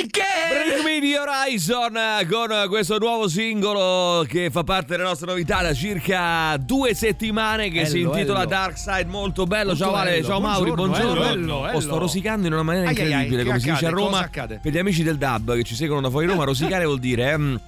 Bring me the Horizon con questo nuovo singolo che fa parte della nostra novità da circa due settimane che si Ello, intitola ello. Dark Side, molto bello. Molto ciao Vale, bello. ciao Mauri, Buongiorno, buongiorno. ello, ello, Oh, sto rosicando in una maniera Ai, ai, ai, incredibile, che come si dice a accade? Roma. Accade? Per gli amici del dub che ci seguono da fuori Roma, rosicare vuol dire ehm,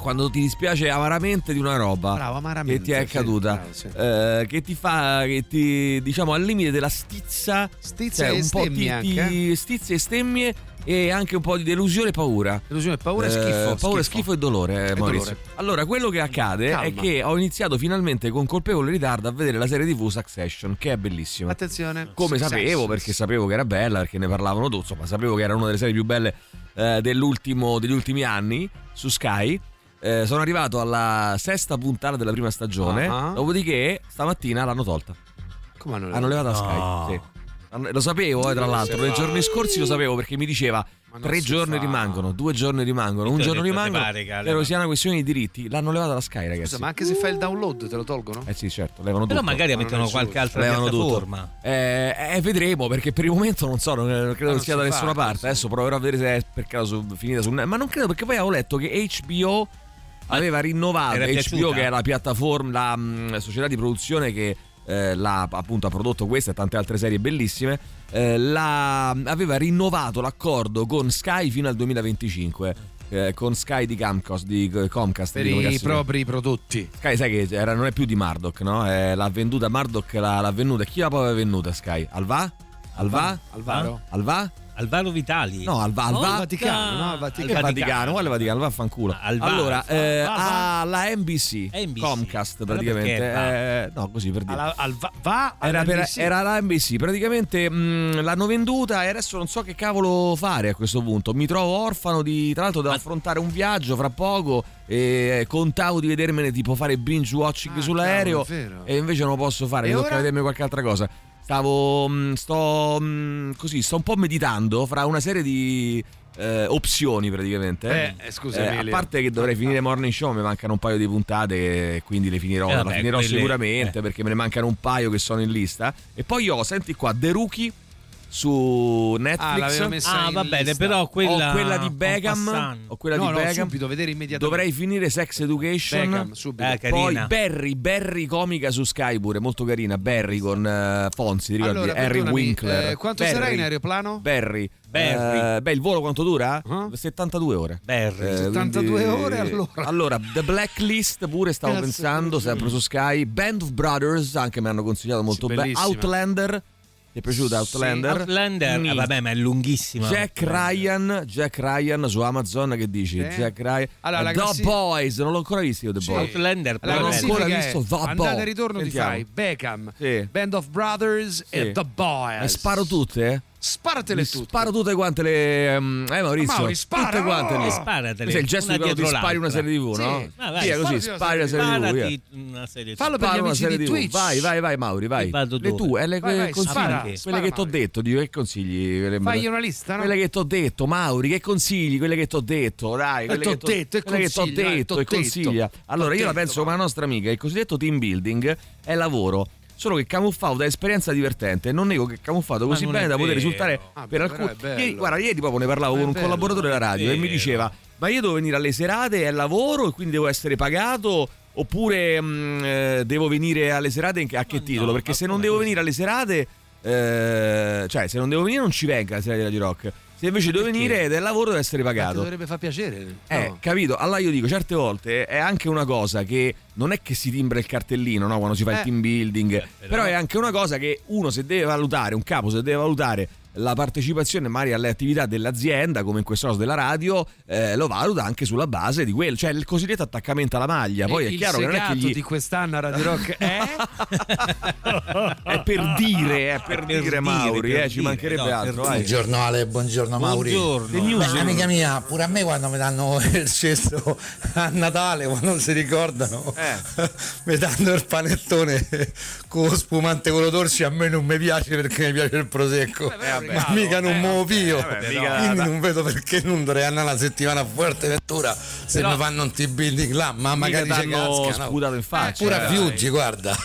quando ti dispiace amaramente di una roba Bravo, che ti è sì, accaduta, bravo, sì. eh, che ti fa, che ti diciamo al limite della stizza, Stizza cioè, e un po' ti, ti stizze e stemmie e anche un po' di delusione e paura. Delusione, paura e Eh, schifo. paura, schifo e dolore, eh, E Maurizio. dolore. Allora, quello che accade è Calma. che ho iniziato finalmente con colpevole ritardo a vedere la serie TV Succession, che è bellissima. Attenzione. Come Success. sapevo, perché sapevo che era bella, perché ne parlavano tutti, insomma, sapevo che era una delle serie più belle eh, dell'ultimo, degli ultimi anni su Sky. Eh, sono arrivato alla sesta puntata della prima stagione, Ah. dopodiché stamattina l'hanno tolta. Come hanno Hanno levato a Sky. Sì. Lo sapevo, eh, tra l'altro, nei giorni scorsi lo sapevo perché mi diceva tre giorni fa. rimangono, due giorni rimangono, un giorno detto, rimangono. "Te pare che Spero leva-" sia una questione di diritti. L'hanno levata da Sky, ragazzi. Scusa, ma anche se fai il download te lo tolgono? Eh sì, certo, levano Però tutto. magari Ma mettono qualche altra Levano tutto. piattaforma. Eh, eh, vedremo perché per il momento non so, non, non credo non sia si da fa, nessuna parte. si- Adesso proverò a vedere se è per caso finita su Ma non credo perché poi avevo letto che HBO aveva rinnovato Era HBO piaciuta? che è la piattaforma, la mh, società di produzione che eh, l'ha, appunto ha prodotto questa e tante altre serie bellissime. eh, la- aveva rinnovato l'accordo con Sky fino al 2025. eh, con Sky di Comcast, di Comcast Per di come i propri prodotti. Sky sai che era- non è più di Murdoch, no? Eh, l'ha venduta Murdoch, l'ha, l'ha venduta. Chi la poi aveva venduta Sky? Alva? Alva? Alvaro? Alva? Alvaro Vitali. No, Alva, Alva. il Vaticano, no, il Vaticano. Che Vaticano, quale Vaticano? Va a fanculo. Alva. allora, eh, Va, va. alla NBC, NBC. Comcast praticamente. va? eh, no, così per dire. Alla- al va, va Era, per- era la NBC, praticamente mh, l'hanno venduta e adesso non so che cavolo fare a questo punto. Mi trovo orfano di. Tra l'altro, devo Ma- affrontare un viaggio fra poco. E contavo di vedermene tipo fare binge watching Ah, sull'aereo. E invece non lo posso fare, E tocca vedermi qualche altra cosa. Stavo. mh, sto. mh, così, sto un po' meditando fra una serie di. eh, opzioni praticamente Eh, eh, scusa, Eh, a parte che dovrei finire Morning Show mi mancano un paio di puntate quindi le finirò, Eh, vabbè, la finirò quelle- sicuramente eh. perché me ne mancano un paio che sono in lista e poi ho senti qua The Rookie su Ah, Netflix Ah, in va bene, lista. però quella. ho quella di Beckham ho quella no, di no, Beckham subito, vedere immediatamente. dovrei finire Sex Education Beckham, subito. Eh, carina. poi Barry, Barry comica su Sky pure, molto carina. Barry con eh, Fonzi, ti ricordi? allora, Harry Winkler. eh, quanto Barry, sarà in aeroplano? Barry. Barry. Eh, beh, il volo quanto dura? Ah. 72 ore. Barry. Eh, 72 quindi- ore, allora. Allora, The Blacklist pure stavo Cazzo, pensando, sempre su Sky. Band of Brothers, anche mi hanno consigliato molto Sì, bene. Outlander. Ti è piaciuta Sì, Outlander? Outlander, Ni. eh, vabbè, ma è lunghissima. Jack Ryan, Jack Ryan su Amazon che dici? Eh? Jack Ryan. Allora, la The classi- Boys, non l'ho ancora visto io The Sì. Boys. Outlander, è non ho bello. ancora visto The andata Boy. e ritorno Sentiamo. ti fai Beckham, Sì. Band of Brothers e Sì. The Boys. E sparo tutte? eh? Sparatele Mi tutte. Sparo tutte quante le. mm, Eh, Maurizio. Mauri, spara! Tutte quante le. E sparatele, è il gesto di quando ti spari una serie TV, no? Sì. Ah, vai, Via così, spari una serie TV. una serie Fallo per gli una amici serie di TV. Twitch. Vai, vai, vai, Mauri, vai. E vado Le tue, eh, le Vai, que- vai, consigli. spara. Quelle Spara, che ti ho detto, Dio, che consigli? Quelle- Fagli una lista, no? Quelle che ti ho detto, Mauri, che consigli? Quelle che ti ho detto, dai. Quelle t'ho che t'ho- detto e quelle che ti ho detto e consiglia. detto. Allora, io la detto, penso come la nostra amica, il cosiddetto team building è lavoro. Solo che camuffato da esperienza divertente, non nego che camuffato così bene da poter risultare Ah, per alcuni. Ieri- guarda, ieri proprio ne parlavo Ma con un bello, collaboratore della radio e mi diceva: Ma io devo venire alle serate, è lavoro e quindi devo essere pagato? Oppure mh, eh, devo venire alle serate a che Ma titolo? no, Perché se non devo venire alle serate, eh, cioè se non devo venire non ci venga alla serata di Radio Rock. Se invece devo perché? venire ed è lavoro deve essere Ma ti pagato. dovrebbe far piacere. Eh, no? capito? Allora io dico, certe volte è anche una cosa che non è che si timbra il cartellino, no? Quando si fa il Eh. team building, però- però è anche una cosa che uno se deve valutare, un capo se deve valutare la partecipazione magari alle attività dell'azienda, come in questo caso della radio, eh, lo valuta anche sulla base di quello, cioè il cosiddetto attaccamento alla maglia. Poi E è chiaro che non è che gli... di quest'anno a Radio Rock è è per dire, è per, Per dire, dire, Mauri, per eh, ci dire, mancherebbe no, per altro. Buongiorno Ale, buongiorno Mauri. Buongiorno. Beh, amica mia, pure a me quando mi danno il cesto a Natale, quando non si ricordano, Eh. mi danno il panettone con spumante con lo torsi, a me non mi piace perché mi piace il prosecco. Eh, Ma mica non muovo io. vabbè, mica- Quindi non vedo perché non dovrei andare una settimana a Fuerteventura se mi fanno un team building là, ma magari t'hanno casca. no? sputato in faccia. Pure a eh. Fiuggi, guarda.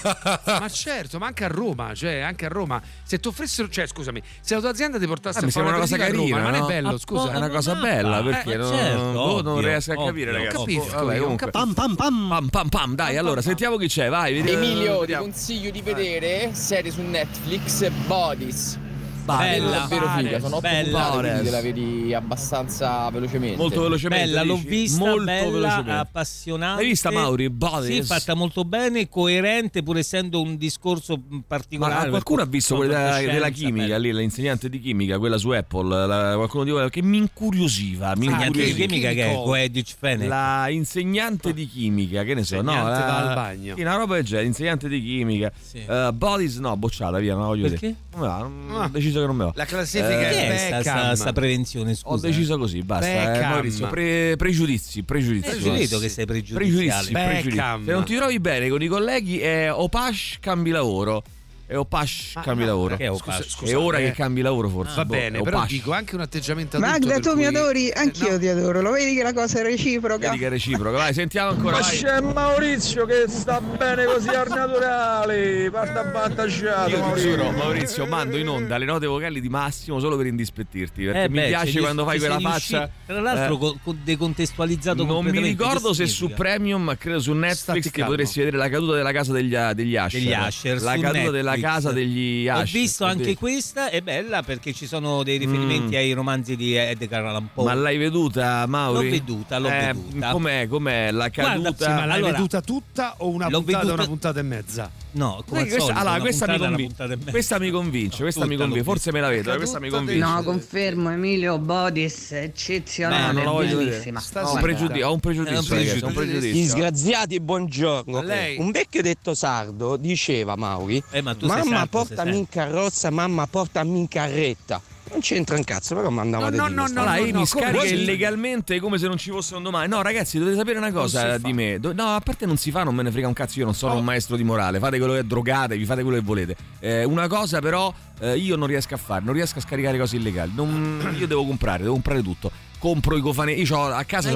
Ma certo, ma anche a Roma, cioè anche a Roma, se ti offrissero, cioè scusami, se la tua azienda ti portasse Eh, a fare una cosa carina, Roma, non no? è bello, Ah, scusa. È una cosa Ah, bella eh, perché non, certo, boh, non riesco a capire, ragazzi. Capito, Boh, capito. Pam pam pam pam pam dai, allora sentiamo chi c'è, vai. vediamo- Emilio, ti consiglio di vedere serie su Netflix Bodies. Bella, davvero figa, sono bella. puntate, quindi Bodies. te la vedi abbastanza velocemente. Molto velocemente. Bella, l'ho vista, molto bella, velocemente. appassionante. L'hai vista, Mauri? Bodies? Sì, fatta molto bene, coerente, pur essendo un discorso particolare. Ma qualcuno ha visto quella della, chimica bella. lì, l'insegnante di chimica, quella su Apple, la- qualcuno di voi che mi incuriosiva, mi Insegnante di incuriosiva. chimica che è. Goedic Fene. La insegnante di chimica, che ne so, no? La- al bagno. Sì, una roba del genere, insegnante di chimica. Sì. Eh, bodies, no, bocciata, via, non la voglio Perché? va, non- Ah. ho deciso che non me va. La classifica Eh, è è sta, sta, prevenzione, scusa? Ho deciso così, basta. Eh. Maurizio, pre- pregiudizi, pregiudizi. Eh, vedo che sei Pregiudizi, pregiudiziale. pregiudizi. Beckham. Se non ti trovi bene con i colleghi è Opash cambi lavoro. È Opash cambi lavoro. Che è Opash? scusa, è ora eh, che cambi lavoro forse. Va Boh, bene, è però Opash. dico anche un atteggiamento adulto. Magda, tu mi cui- adori, anch'io no. ti adoro. Lo vedi che la cosa è reciproca? Vedi che è reciproco. Vai, sentiamo ancora. vai. c'è Maurizio che sta bene così al naturale. Guarda battasciato. Io ti Maurizio. giuro, Maurizio, mando in onda le note vocali di Massimo solo per indispettirti. Perché Eh mi beh, piace ci- quando fai quella faccia. Tra l'altro, eh, co- co- decontestualizzato non mi ricordo se su? Premium, ma credo su Netflix, che potresti vedere la caduta della casa degli, degli Asher. Degli Asher La caduta della. Casa degli Asher. Ho visto anche questa, è bella perché ci sono dei riferimenti Mm. ai romanzi di Edgar Allan Poe. Ma l'hai veduta, Mauri? L'ho veduta, l'ho Eh, veduta. Com'è, com'è la Guarda, caduta? Sì, ma l'hai Allora, veduta tutta o una puntata o veduta- una puntata e mezza? No, come al che questa, solito, allora, questa mi, convince, questa mi convince, questa mi convince, forse me la vedo, Caduta questa mi convince. No, confermo, Emilio Bodis, eccezionale, No, bellissima. Sta Ho un, pregiudizio, ho un pregiudizio, un pregiudizio. Disgraziati, buongiorno. Lei. Un vecchio detto sardo diceva, Mauri, Eh, ma tu mamma portami sei in carrozza, mamma portami in carretta. Non c'entra un cazzo, però mandavate No, no, no, no, no, mi come- scarica come- illegalmente come se non ci fosse un domani. No, ragazzi, dovete sapere una cosa di fa. me. Do- No, a parte non si fa, non me ne frega un cazzo. Io non sono Oh. un maestro di morale. Fate quello che drogate, vi fate quello che volete. Eh, una cosa, però, eh, io non riesco a fare, non riesco a scaricare cose illegali. Non- io devo comprare, devo comprare tutto. Compro i cofanetti. Io a casa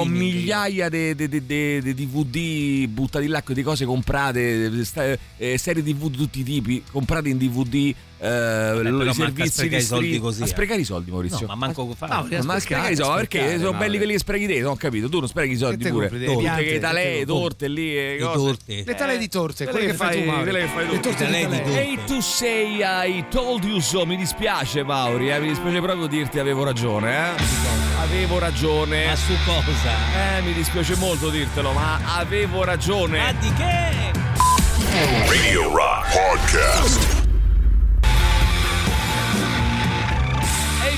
ho migliaia di DVD buttati là, di cose comprate, sta- eh, serie TV di tutti i tipi, comprate in DVD, eh, però i servizi sprecare di i soldi così, A eh. sprecare i soldi, Maurizio. No, ma manco fa. No, Ma sprecare, sprecare i soldi, perché sono belli quelli che sprechi te, non ho capito. Tu non sprechi i soldi pure. piante, che talee, te torte lì e Le cose. Le tale di torte, Quelle che fai tu, Mauri. quelle che fai tu. Le torte Talee di Talee. torte. Ehi tu sei I told you so, mi dispiace Mauri, eh, mi dispiace proprio dirti avevo ragione, eh. Avevo ragione. Ma su cosa? Eh, mi dispiace molto dirtelo, ma avevo ragione. Ma di che? Radio Rock Podcast.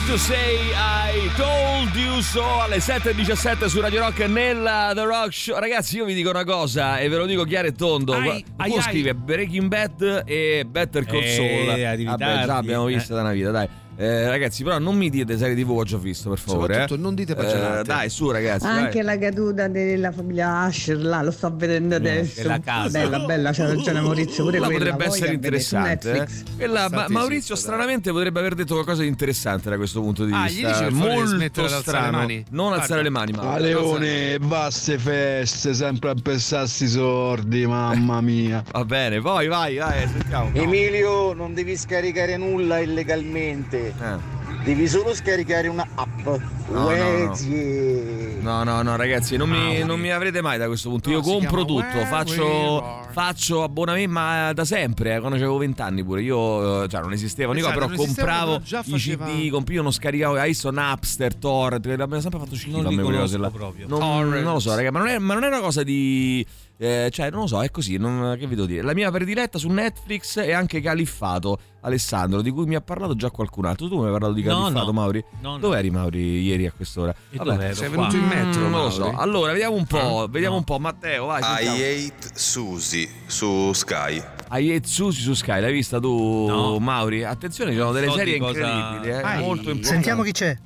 To say I told you so alle 7.17 su Radio Rock nella The Rock Show. Ragazzi, io vi dico una cosa e ve lo dico chiaro e tondo. Ai, ai, scrive Breaking Bad e Better Call Eh, Saul. arrivi Vabbè, già abbiamo visto da una vita, dai. Eh, ragazzi, però non mi dite serie TV che ho già visto, per favore. Soprattutto eh. non dite pagellate. Eh, dai, su ragazzi. Anche dai. la caduta della famiglia Asher, là, lo sto vedendo adesso. della casa. Bella, bella, c'ha ragione Maurizio, pure Quella quella. potrebbe essere interessante. eh. Quella- ma- Maurizio stranamente potrebbe aver detto qualcosa di interessante da questo punto di Ah, gli vista. dici per favore di Molto alzare le strano. mani? Non Guarda. alzare le mani, ma A Leone, basse feste, sempre a pensarsi sordi, mamma mia. Va bene, poi vai, vai, sentiamo. Emilio, non devi scaricare nulla illegalmente, Eh. devi solo scaricare una app. no, Wezie. No, no, no, ragazzi, non mi, non mi avrete mai da questo punto. No, Io compro tutto, Where faccio, We faccio abbonamenti, ma da sempre, eh, quando avevo 20 anni pure. Io, eh, cioè, non esistevano, io Esatto, però non esistevano, compravo però già i CD, comp- io non scaricavo, hai visto Napster, Torrent, abbiamo sempre fatto schifo Non a li me quelle conosco cose là. proprio. Non, lo so, raga, ma non è, ma non è una cosa di. Eh, cioè, non lo so, è così. non- che vi devo dire? La mia prediletta su Netflix è anche Califfato, Alessandro, di cui mi ha parlato già qualcun altro. Tu mi hai parlato di No, Califfato, no. Mauri? No, no. Dove eri, Mauri, ieri a quest'ora? E Vabbè? Sei Qua. venuto in metro, Mm, non lo so. Allora, vediamo un po', Ah, vediamo no. un po'. Matteo, vai. I hate Susi su Sky. Hai Etsusi su Sky, l'hai vista tu, No. Mauri? Attenzione, ci sono delle So serie cosa- incredibili, eh, molto importanti. Sentiamo chi c'è.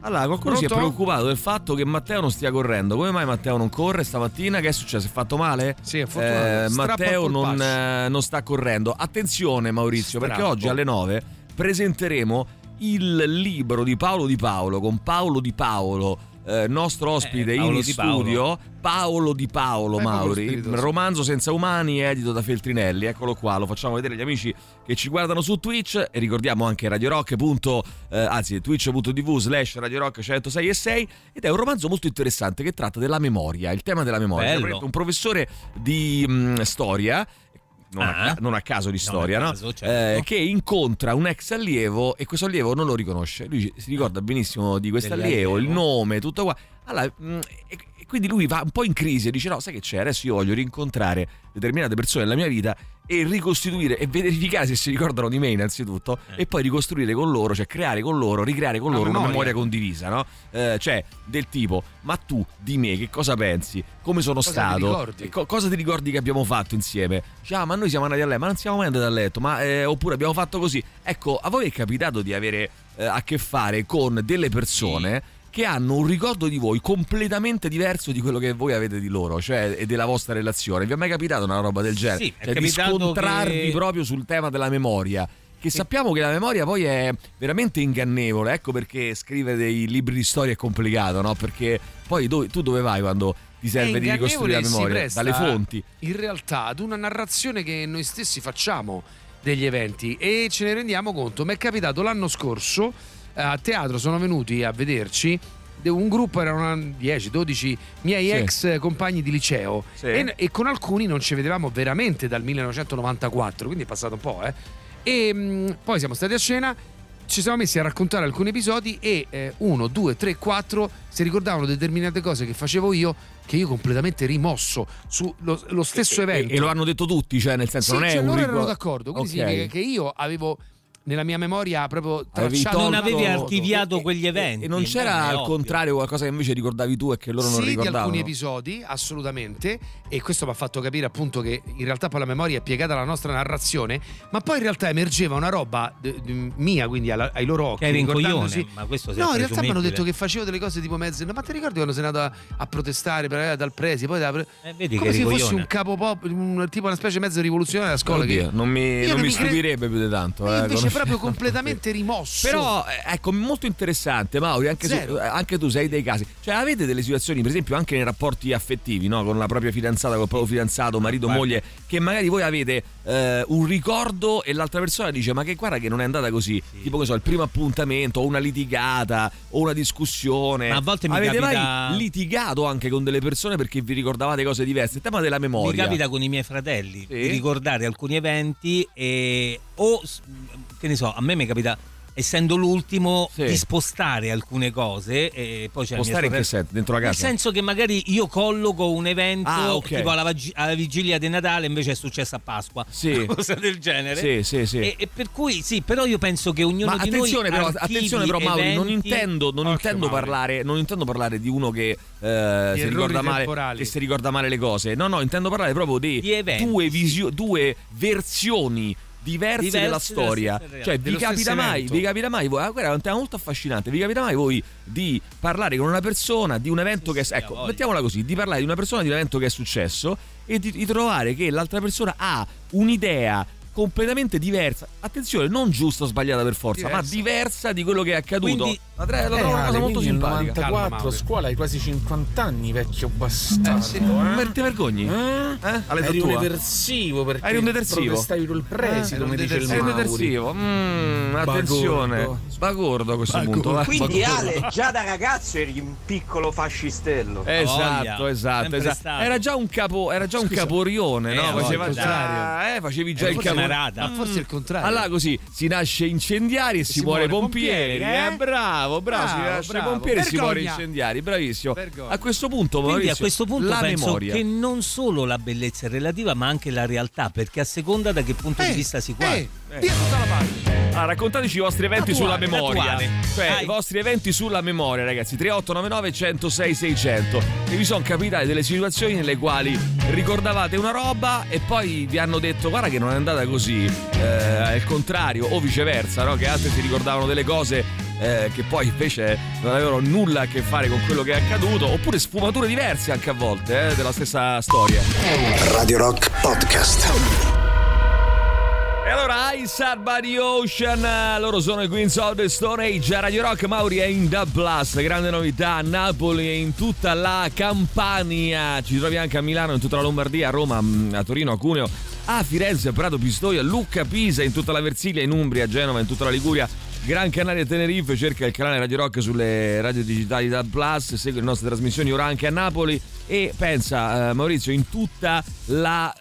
Allora, qualcuno si è Pronto? preoccupato del fatto che Matteo non stia correndo. Come mai Matteo non corre stamattina? Che è successo? È fatto male? Sì, è fortunato. Eh, Matteo non, eh, non sta correndo. Attenzione Maurizio, perché Strappo. oggi alle 9 presenteremo il libro di Paolo Di Paolo con Paolo Di Paolo. Eh, nostro ospite Eh, in studio Paolo Di Paolo Paolo Mauri romanzo senza umani edito da Feltrinelli eccolo qua lo facciamo vedere agli amici che ci guardano su Twitch e ricordiamo anche Radio Rock. punto, eh, anzi twitch.tv slash Radio Rock 106 e 6 ed è un romanzo molto interessante che tratta della memoria il tema della memoria. Un professore di mh, storia non, a, Ah. ca- non a caso di storia, a no? caso, certo. Eh, che incontra un ex allievo e questo allievo non lo riconosce. Lui si ricorda benissimo di questo allievo, il nome, tutto qua. Allora, mh, e, e quindi lui va un po' in crisi e dice: No, sai che c'è? Adesso io voglio rincontrare determinate persone nella mia vita e ricostituire e verificare se si ricordano di me innanzitutto Eh. e poi ricostruire con loro, cioè creare con loro, ricreare con loro una memoria. memoria condivisa, no? Eh, cioè del tipo, ma tu di me che cosa pensi? Come sono Cosa ti stato? ricordi? E co- cosa ti ricordi che abbiamo fatto insieme? Dice, ah, ma noi siamo andati a letto, ma non siamo mai andati a letto, ma eh, oppure abbiamo fatto così. Ecco, a voi è capitato di avere eh, a che fare con delle persone che hanno un ricordo di voi completamente diverso di quello che voi avete di loro, cioè e della vostra relazione. Vi è mai capitato una roba del genere? Sì, Cioè, di scontrarvi che- proprio sul tema della memoria. Che sappiamo che la memoria poi è veramente ingannevole, ecco perché scrivere dei libri di storia è complicato, no? Perché poi dove- tu dove vai quando ti serve di ricostruire la memoria? Dalle fonti. In realtà ad una narrazione che noi stessi facciamo degli eventi e ce ne rendiamo conto. Mi è capitato l'anno scorso a teatro, sono venuti a vederci de- un gruppo, erano 10-12 miei Sì. ex compagni di liceo Sì. e, e con alcuni non ci vedevamo veramente dal 1994, quindi è passato un po', eh. E mh, poi siamo stati a cena, ci siamo messi a raccontare alcuni episodi e eh, uno, due, tre, quattro si ricordavano determinate cose che facevo io che io completamente rimosso sullo lo stesso E- evento. E, e lo hanno detto tutti, cioè nel senso Sì, non è cioè, un loro erano d'accordo, quindi Ok. significa che io avevo nella mia memoria proprio Avevi tracciato non avevi archiviato quegli eventi. E non c'era Beh, è al ovvio. contrario qualcosa che invece ricordavi tu e che loro non sì, di ricordavano? alcuni episodi, assolutamente, e questo mi ha fatto capire appunto che in realtà poi la memoria è piegata alla nostra narrazione, ma poi in realtà emergeva una roba d- d- mia, quindi alla- ai loro occhi. Che eri un ricordandosi- coglione, ma questo No, in realtà mi hanno detto che facevo delle cose tipo mezze. Ma ti ricordi quando sei andato a, a protestare per, dal presi? Poi da, Eh, vedi come che se fossi un capo pop, un, tipo una specie mezzo rivoluzionario della scuola. Oddio, che non mi, non non mi mi cre- stupirebbe più di tanto. Eh, invece proprio completamente rimosso. Però eh, ecco, molto interessante, Mauri, anche, su- eh, anche tu sei dei casi. Cioè, avete delle situazioni, per esempio, anche nei rapporti affettivi, no? Con la propria fidanzata, col proprio fidanzato, marito, Guarda. moglie, che magari voi avete eh, un ricordo e l'altra persona dice: Ma che guarda che non è andata così. Tipo, che so, il primo appuntamento, o una litigata, o una discussione. Ma a volte mi avete capita- mai litigato anche con delle persone perché vi ricordavate cose diverse? Il tema della memoria. Mi capita con i miei fratelli Sì? di ricordare alcuni eventi e o che ne so, a me mi capita essendo l'ultimo Sì. di spostare alcune cose e poi c'è Spostare in che senso? Dentro la Nel casa? senso che magari io colloco un evento Ah, ok. tipo alla, vagi- alla vigilia di Natale invece è successo a Pasqua, Sì. una cosa del genere. Sì, sì, sì. E, e per cui sì, però io penso che ognuno Ma di attenzione, noi però, attenzione però, Mauri, non eventi- intendo, non intendo Mauri. parlare, non intendo parlare di uno che, eh, si ricorda male, che si ricorda male le cose. No, no, intendo parlare proprio di, Di due, visio- due versioni diverse, Diverse della della storia. realtà. Cioè, vi capita, mai, vi capita mai voi? ah, guarda, è un tema molto affascinante. Vi capita mai voi di parlare con una persona di un evento che è. sì, Ecco, voglia. mettiamola così: di parlare di una persona di un evento che è successo e di, di trovare che l'altra persona ha un'idea completamente diversa. Attenzione, non giusta o sbagliata per forza, ma Diversa. diversa di quello che è accaduto. Quindi- la, tre- la Eh, trovo una cosa molto simpatica. Calma, 94 Mauri. scuola hai quasi 50 anni, vecchio bastardo. Eh, sì. eh? Ti vergogni? Eh? Eh? All'età Eri un tua? eversivo perché Eri un detersivo. protestavi col preside, Eh, come eri un dice il Sei un detersivo. Mm, attenzione. Bagordo. Sbagordo a questo Bagordo. punto. eh. Quindi Sbagordo. Ale, già da ragazzo eri un piccolo fascistello. Esatto, Voglia, esatto, esatto. stato. Era già un capo, era già un caporione, Eh, no? Faceva già, eh, facevi già Eh, il forse capo. camarata. Ma forse è il contrario. Allora così si nasce incendiari e si, si muore pompieri, eh? eh? Bravo, bravo, si Bravo, nasce bravo. pompieri e si muore incendiari, bravissimo. Vergogna. A questo punto, Quindi Maurizio, a questo punto la penso memoria. che non solo la bellezza è relativa, ma anche la realtà, perché a seconda da che punto di vista si guarda. Eh, via tutta la parte. Ah, raccontateci i vostri eventi Attuale, sulla memoria. attuale. Cioè, Dai. i vostri eventi sulla memoria, ragazzi. 3899 106 600. E vi sono capitate delle situazioni nelle quali ricordavate una roba e poi vi hanno detto guarda che non è andata così. Eh, è il contrario, o viceversa, no? Che altri si ricordavano delle cose eh, che poi invece non avevano nulla a che fare con quello che è accaduto. Oppure sfumature diverse anche a volte eh, della stessa storia. Radio Rock Podcast. E allora by the Ocean, loro sono i Queens of the Stone Age, a Radio Rock Mauri è in The Plus, grande novità, Napoli è in tutta la Campania, ci trovi anche a Milano, in tutta la Lombardia, a Roma, mm, a Torino, a Cuneo, a Firenze, a Prato Pistoia, Lucca, Pisa, in tutta la Versilia, in Umbria, a Genova, in tutta la Liguria, Gran Canaria Tenerife, cerca il canale Radio Rock sulle radio digitali da Plus, segue le nostre trasmissioni ora anche a Napoli e pensa eh, Maurizio in tutta la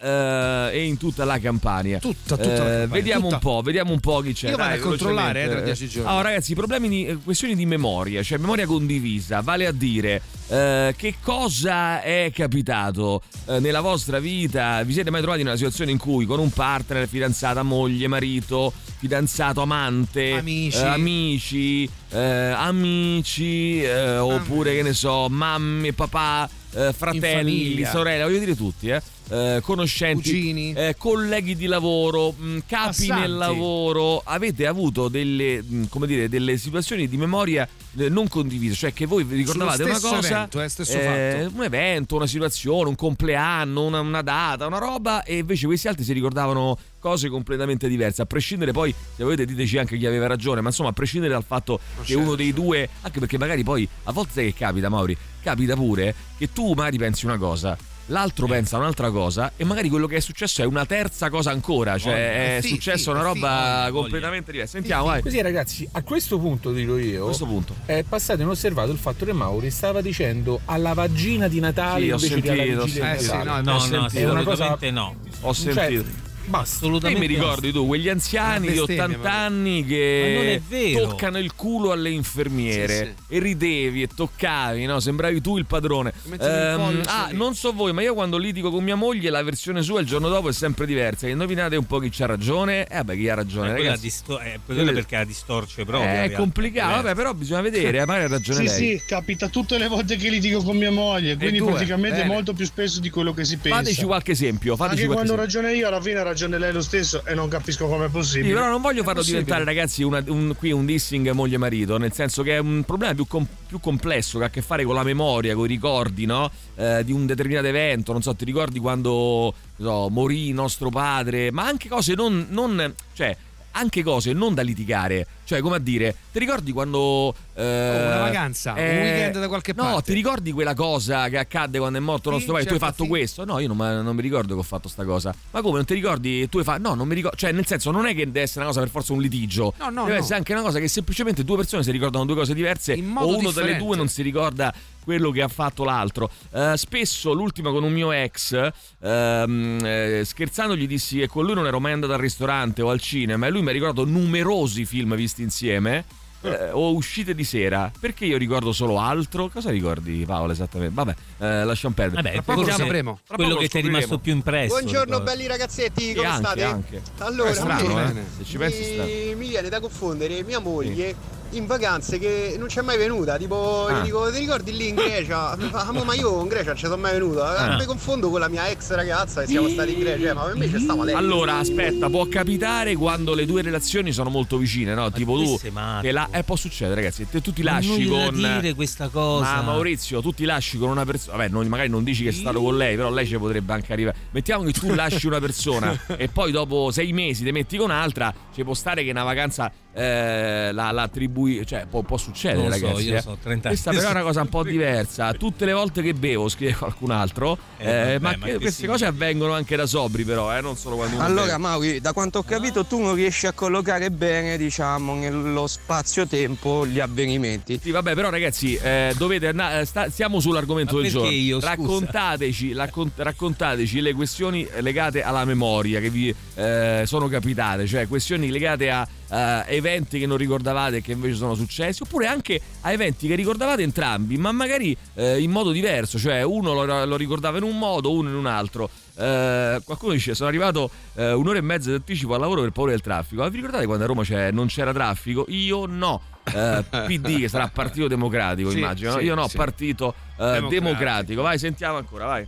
eh, e in tutta la Campania. Tutta, tutta la Eh, Campania, vediamo tutta. un po', vediamo un po' chi c'è. Io vado Dai, a controllare, eh, tra dieci giorni. Allora, ragazzi, problemi di eh, questioni di memoria, cioè memoria condivisa, vale a dire eh, che cosa è capitato eh, nella vostra vita? Vi siete mai trovati in una situazione in cui con un partner, fidanzata, moglie, marito, fidanzato, amante, Amici. eh, amici, eh, amici, eh, oppure che ne so, mamme, papà, fratelli, sorelle, voglio dire tutti, eh. Eh, conoscenti, Cugini. eh, colleghi di lavoro, mh, capi Passanti. nel lavoro, avete avuto delle, mh, come dire, delle situazioni di memoria eh, non condivise, cioè che voi vi ricordavate una cosa, evento, eh, eh, un evento, una situazione, un compleanno, una, una data, una roba e invece questi altri si ricordavano cose completamente diverse, a prescindere poi, se volete diteci anche chi aveva ragione, ma insomma a prescindere dal fatto che certo. uno dei due, anche perché magari poi a volte che capita Mauri, capita pure che tu magari pensi una cosa, l'altro pensa un'altra cosa e magari quello che è successo è una terza cosa ancora, cioè è Sì, successa sì, una sì, roba voglia, completamente diversa. Sentiamo, vai. Così ragazzi, a questo punto dirò io, A questo punto. è passato inosservato il fatto che Mauri stava dicendo alla vagina di Natale Sì, ho invece sentito, di alla ho vigilia di sentito. Natale. Eh sì, no, No, no. È una cosa- assolutamente no. Ho Cioè, sentito. Basta. Te Assolutamente mi ricordi tu, quegli anziani di bestemmia, 80 ma- anni Ma è che toccano il culo alle infermiere Sì, e ridevi e toccavi, no? Sembravi tu il padrone. Ehm, ah, non so voi, ma io quando litigo con mia moglie la versione sua il giorno dopo è sempre diversa. Indovinate un po' chi c'ha ragione? Eh vabbè, chi ha ragione, Ma quella, disto- eh, quella perché la distorce proprio. è complicato, vabbè, però bisogna vedere, eh, magari ha ragione Sì, lei. sì, capita tutte le volte che litigo con mia moglie, quindi praticamente bene. molto più spesso di quello che si pensa. Fateci qualche esempio, fateci Anche qualche quando esempio. ragione io, alla fine ha ragione lei lo stesso e non capisco come è possibile. Sì, però non voglio farlo diventare, ragazzi, una- un, qui un dissing moglie-marito, nel senso che è un problema più, com- più complesso che ha a che fare con la memoria, con i ricordi, no? Eh, di un determinato evento. Non so, ti ricordi quando so, morì nostro padre, ma anche cose non. non cioè, anche cose non da litigare. Cioè, come a dire, ti ricordi quando. eh, una vacanza, un weekend da qualche no, parte. ti ricordi quella cosa che accadde quando è morto Sì, nostro padre? tu hai certo, fatto sì. questo? No, io non, non mi ricordo che ho fatto sta cosa. Ma come non ti ricordi? Tu hai fatto. No, non mi ricordo. Cioè, nel senso, non è che deve essere una cosa per forza un litigio. No, no, deve no. essere anche una cosa che semplicemente due persone si ricordano due cose diverse o uno delle differente. due non si ricorda quello che ha fatto l'altro. Eh, spesso l'ultima con un mio ex, eh, scherzando gli dissi che con lui non ero mai andato al ristorante o al cinema e lui mi ha ricordato numerosi film visti insieme. eh, o uscite di sera perché io ricordo solo altro cosa ricordi Paolo esattamente vabbè eh, lasciamo perdere Vabbè, Tra poco forse tra quello che ti è rimasto più impresso. Buongiorno belli ragazzetti, Sì, come anche, state? anche. Allora, È strano, mi- eh? Se ci pensi strano. mi, mi viene da confondere mia moglie in vacanze che non c'è mai venuta. Tipo, Ah. gli dico, ti ricordi lì in Grecia? Mi fa, "Ah, mo, ma io in Grecia non ci sono mai venuta. Ah. Mi confondo con la mia ex ragazza che siamo stati in Grecia, ma per me c'è stava lei. Allora, aspetta, può capitare quando le due relazioni sono molto vicine, no? Tipo tu. Che la, eh, può succedere, ragazzi. Te, tu ti Ma lasci non con. dire questa cosa. Ma Maurizio, tu ti lasci con una persona. Vabbè, non- magari non dici che è stato con lei, però lei ci potrebbe anche arrivare. Mettiamo che tu lasci una persona e poi dopo sei mesi ti metti con un'altra. Ci può stare che una vacanza eh, la, la attribui. Cioè, può, può succedere, Non lo so, ragazzi. io eh. so, 30 anni. Questa però è una cosa un po' diversa. Tutte le volte che bevo, scrive qualcun altro. Eh, eh, vabbè, ma, ma queste significa? cose avvengono anche da sobri, però, eh, non solo quando uno Allora, beve. Mauri, da quanto ho capito, tu non riesci a collocare bene, diciamo, nello spazio-tempo gli avvenimenti. Sì, vabbè, però ragazzi, eh, dovete andare, sta- stiamo sull'argomento Ma del giorno. io, scusa? raccontateci, raccon- raccontateci le questioni legate alla memoria che vi eh, sono capitate, cioè questioni legate a eh, eventi che non ricordavate e che invece sono successi, oppure anche a eventi che ricordavate entrambi, ma magari eh, in modo diverso, cioè uno lo, lo ricordava in un modo, uno in un altro. Eh, qualcuno dice sono arrivato eh, un'ora e mezza di anticipo al lavoro per paura del traffico ma vi ricordate quando a Roma c'è- non c'era traffico? io no Eh, PD che sarà Partito Democratico Sì, immagino no? sì, io no sì. Partito eh, Democratico. democratico. vai sentiamo ancora vai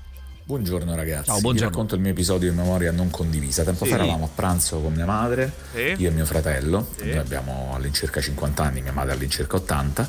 Buongiorno ragazzi, Ciao, vi buongiorno. racconto il mio episodio di memoria non condivisa. Tempo Sì. fa eravamo a pranzo con mia madre, Sì. io e mio fratello, Sì. noi abbiamo all'incirca 50 anni, mia madre all'incirca 80,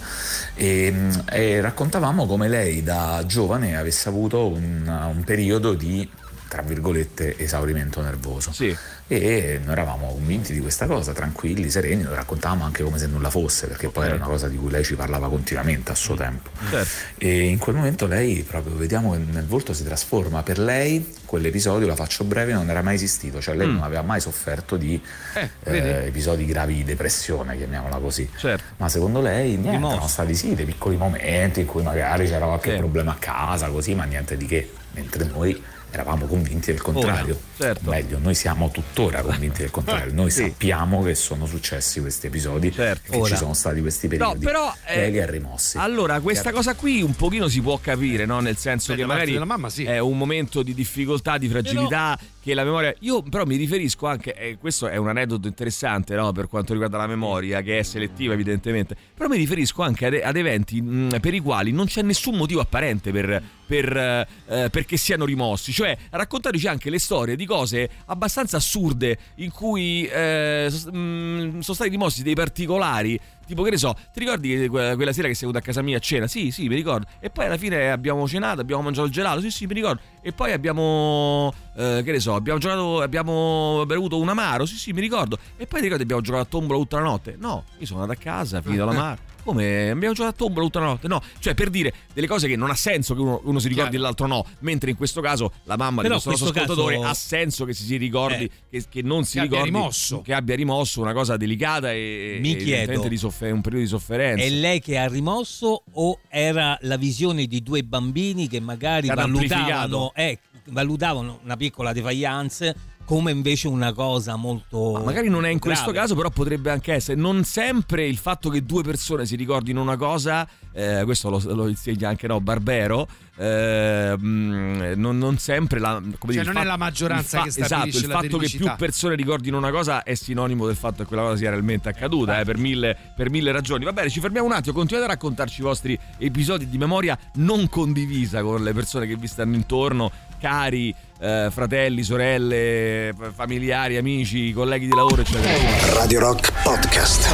e, e raccontavamo come lei da giovane avesse avuto un, un periodo di tra virgolette, esaurimento nervoso. Sì. E noi eravamo convinti di questa cosa, tranquilli, sereni, lo raccontavamo anche come se nulla fosse, perché poi era una cosa di cui lei ci parlava continuamente a suo tempo. Certo. E in quel momento lei proprio vediamo che nel volto si trasforma. Per lei quell'episodio, la faccio breve, non era mai esistito, cioè lei Mm. non aveva mai sofferto di Eh, eh, episodi gravi di depressione, chiamiamola così. Certo. Ma secondo lei niente, Rimorso. erano stati sì dei piccoli momenti in cui magari c'era qualche Sì. problema a casa, così, ma niente di che. Mentre noi eravamo convinti del contrario. Certo. Meglio, noi siamo tuttora convinti del contrario. Noi Sì. sappiamo che sono successi questi episodi, Certo. che Ora. ci sono stati questi No, periodi. però eh, lei li ha rimossi. Allora, questa cosa qui un pochino si può capire, no? Nel senso Beh, che magari mamma sì. è un momento di difficoltà, di fragilità, che la memoria. Io però mi riferisco anche, e questo è un aneddoto interessante, no? Per quanto riguarda la memoria, che è selettiva, evidentemente. Però mi riferisco anche ad, ad eventi mh, per i quali non c'è nessun motivo apparente per, per, eh, eh, perché siano rimossi. Cioè, raccontateci anche le storie di cose abbastanza assurde in cui eh, mh, sono stati rimossi dei particolari. Tipo, che ne so, ti ricordi quella sera che sei venuto a casa mia a cena? Sì, sì, mi ricordo. E poi alla fine abbiamo cenato, abbiamo mangiato il gelato. Sì, sì, mi ricordo. E poi abbiamo, eh, che ne so, abbiamo giocato, abbiamo bevuto un amaro. Sì, sì, mi ricordo. E poi ti ricordi abbiamo giocato a tombola tutta la notte? No, io sono andato a casa, finito l'amaro. Come abbiamo giocato a tombola tutta la notte? No, cioè per dire delle cose che non ha senso che uno, uno si ricordi e l'altro no. Mentre in questo caso la mamma Però di questo nostro ascoltatore caso- ha senso che si, si ricordi, Eh. che, che non si Che abbia ricordi rimosso. che abbia rimosso una cosa delicata e, Mi e chiedo, di soffer- un periodo di sofferenza. È lei che ha rimosso o era la visione di due bambini che magari valutavano, eh, valutavano una piccola defiance come invece una cosa molto... Ma magari non è in questo grave? caso, però potrebbe anche essere. Non sempre il fatto che due persone si ricordino una cosa, eh, questo lo, lo insegna anche no, Barbero. eh, mm, non, non sempre la, come Cioè, dire, non è fa- la maggioranza il che esatto, il la fatto che più persone ricordino una cosa è sinonimo del fatto che quella cosa sia realmente accaduta eh, per, mille, per mille ragioni. Va bene, ci fermiamo un attimo. Continuate a raccontarci i vostri episodi di memoria non condivisa con le persone che vi stanno intorno, cari eh, fratelli, sorelle, familiari, amici, colleghi di lavoro, eccetera. Radio Rock Podcast.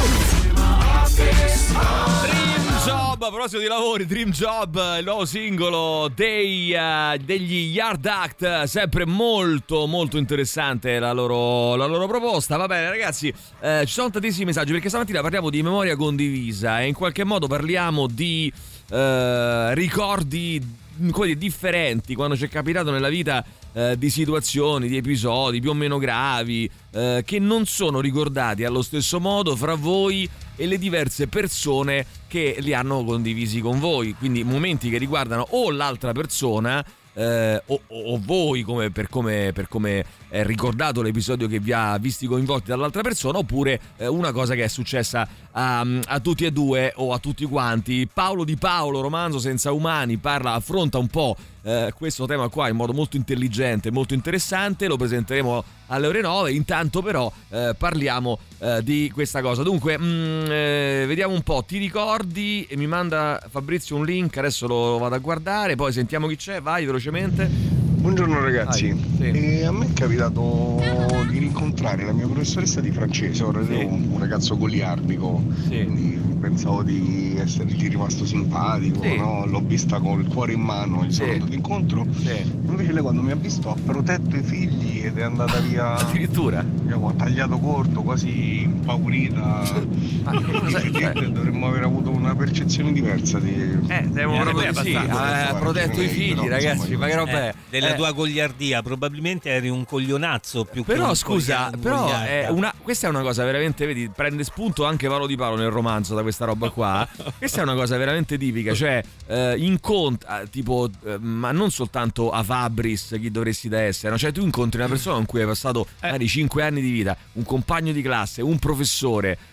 Dream Job, a proposito di lavori, Dream Job, il nuovo singolo dei, eh, degli Yard Act, sempre molto molto interessante la loro, la loro proposta. Va bene ragazzi, eh, ci sono tantissimi messaggi perché stamattina parliamo di memoria condivisa e in qualche modo parliamo di eh, ricordi dire, differenti quando ci è capitato nella vita eh, di situazioni, di episodi più o meno gravi eh, che non sono ricordati allo stesso modo fra voi e le diverse persone che li hanno condivisi con voi. Quindi momenti che riguardano o l'altra persona eh, o, o- voi come, per come, per come è ricordato l'episodio che vi ha visti coinvolti dall'altra persona oppure eh, una cosa che è successa a, a tutti e due o a tutti quanti. Paolo Di Paolo, romanzo senza umani, parla, affronta un po' eh, questo tema qua in modo molto intelligente, molto interessante, lo presenteremo alle ore 9, intanto però eh, parliamo eh, di questa cosa. Dunque, mm, eh, vediamo un po', ti ricordi e mi manda Fabrizio un link, adesso lo vado a guardare, poi sentiamo chi c'è, vai velocemente. Buongiorno ragazzi, Vai, sì. E a me è capitato di rincontrare la mia professoressa di francese, ora ero un, ragazzo goliardico, quindi pensavo di essergli rimasto simpatico, Sì. no? l'ho vista col cuore in mano il saluto d'incontro, invece lei quando mi ha visto ha protetto i figli ed è andata via, addirittura, ha tagliato corto, quasi impaurita, Effettivamente dovremmo aver avuto una percezione diversa di... Eh, siamo proprio così, ha protetto i figli ragazzi, ma che roba è? Eh, della Eh, tua gogliardia, probabilmente eri un coglionazzo più che Però un scusa, però è una- questa è una cosa veramente, vedi, prende spunto anche Paolo Di Paolo nel romanzo da questa roba qua. questa è una cosa veramente tipica, cioè eh, incontra, tipo, eh, ma non soltanto a Fabris chi dovresti da essere, no? cioè tu incontri una persona con cui hai passato magari 5 anni di vita, un compagno di classe, un professore,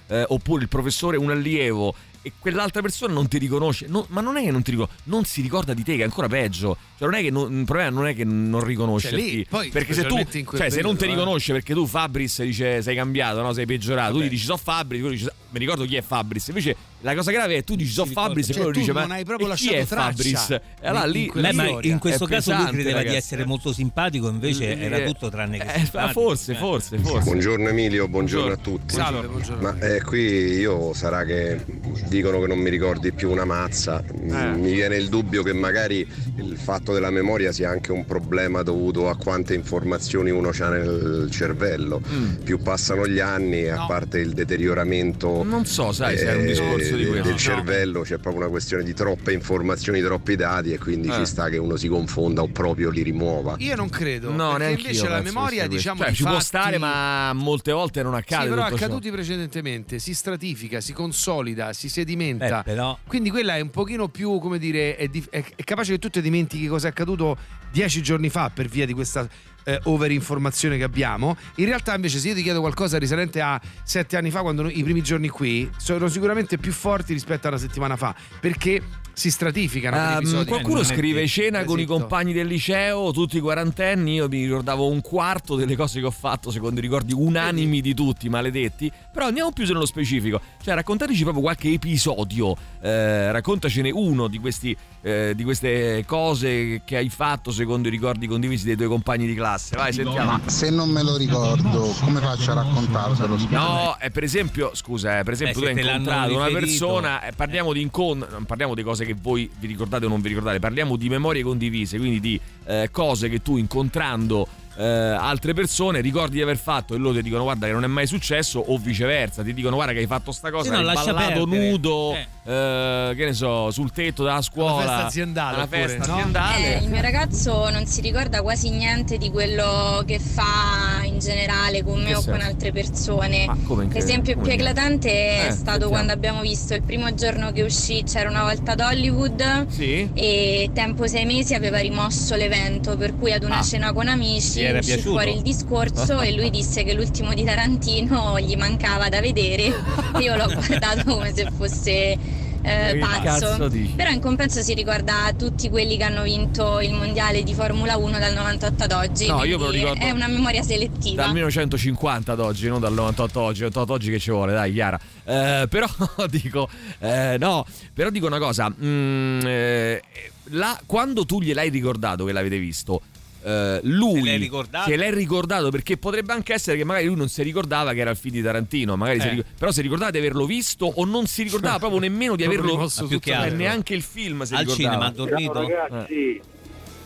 eh, oppure il professore, un allievo. E quell'altra persona non ti riconosce, no, ma non è che non ti riconosce, non si ricorda di te, che è ancora peggio. Cioè, non è che non- il problema non è che non riconoscerti. Cioè, perché se tu, cioè, se non ti periodo, eh. riconosce perché tu Fabris dice sei cambiato, no? sei peggiorato, tu gli dici so Fabris, tu dici mi ricordo chi è Fabris. Invece la cosa grave è tu dici so Fabris Cioè, e poi tu dice non ma hai proprio chi lasciato è traccia Fabris? E allora in- lì in storia. in questo È caso lui pesante, credeva di ragazzi. essere molto simpatico, invece Lì- era tutto tranne che Eh, forse, Eh. forse, forse. Buongiorno Emilio, buongiorno a tutti. Salve, buongiorno. Ma eh, qui io sarà che dicono che non mi ricordi più una mazza. Mm, Mi viene il dubbio che magari il fatto della memoria sia anche un problema dovuto a quante informazioni uno ha nel cervello. Più passano gli anni, a parte il deterioramento Non so, sai, se è un discorso di eh, questo. del cervello, c'è proprio una questione di troppe informazioni, troppi dati e quindi Eh. ci sta che uno si confonda o proprio li rimuova. Io non credo. No, perché neanche invece io la memoria, diciamo, di cioè, ci può fatti- stare, ma molte volte non accade Sì, però tutto ciò. accaduti precedentemente, si stratifica, si consolida, si sedimenta. Eh, però- Quindi quella è un pochino più, come dire, è, è- è capace che tu ti dimentichi cosa è accaduto dieci giorni fa per via di questa eh, overinformazione che abbiamo. In realtà invece se io ti chiedo qualcosa risalente a sette anni fa, quando noi- i primi giorni qui, sono sicuramente più forti rispetto a una settimana fa, perché si stratificano episodi. qualcuno scrive cena con i compagni del liceo, tutti quarantenni. Io mi ricordavo un quarto delle cose che ho fatto, secondo i ricordi unanimi di tutti, maledetti. Però andiamo più nello specifico. Cioè, raccontateci proprio qualche episodio. Eh, raccontacene uno di, questi, eh, di queste cose che hai fatto, secondo i ricordi condivisi dei tuoi compagni di classe. Vai, sentiamo. Ma se non me lo ricordo, come faccio a raccontarselo? No, eh, per esempio, scusa, eh, per esempio, tu hai incontrato una riferito. persona, eh, parliamo di incontri, non parliamo di cose che voi vi ricordate o non vi ricordate, parliamo di memorie condivise, quindi di eh, cose che tu incontrando eh, altre persone ricordi di aver fatto e loro ti dicono guarda che non è mai successo o viceversa, ti dicono guarda che hai fatto sta cosa, Sì, no, hai ballato perdere. nudo, Eh. eh, che ne so, sul tetto della scuola, festa aziendale, oppure, festa no? aziendale. Eh, il mio ragazzo non si ricorda quasi niente di quello che fa in generale con me Che o senso? con altre persone. L'esempio più eclatante Eh, è stato sentiamo. quando abbiamo visto il primo giorno che uscì C'era una volta ad Hollywood Sì? e tempo sei mesi aveva rimosso l'evento per cui ad una Ah. cena con amici era uscì piaciuto? fuori il discorso e lui disse che l'ultimo di Tarantino gli mancava da vedere. Io l'ho guardato come se fosse eh, pazzo. però in compenso si ricorda tutti quelli che hanno vinto il mondiale di Formula 1 dal 98 ad oggi No, io me lo ricordo è una memoria selettiva. Dal 1950 ad oggi, non dal 98 oggi, 98 oggi che ci vuole, dai, Chiara. Eh, però dico, eh, no, però dico una cosa, mm, eh, la- quando tu gliel'hai ricordato che l'avete visto, eh, lui Se l'hai ricordato? se l'hai ricordato perché potrebbe anche essere che magari lui non si ricordava che era il film di Tarantino magari si Eh. ricor- però si ricordava di averlo visto o non si ricordava proprio nemmeno di averlo cioè, altro. neanche il film si Al ricordava cinema ha dormito? ragazzi,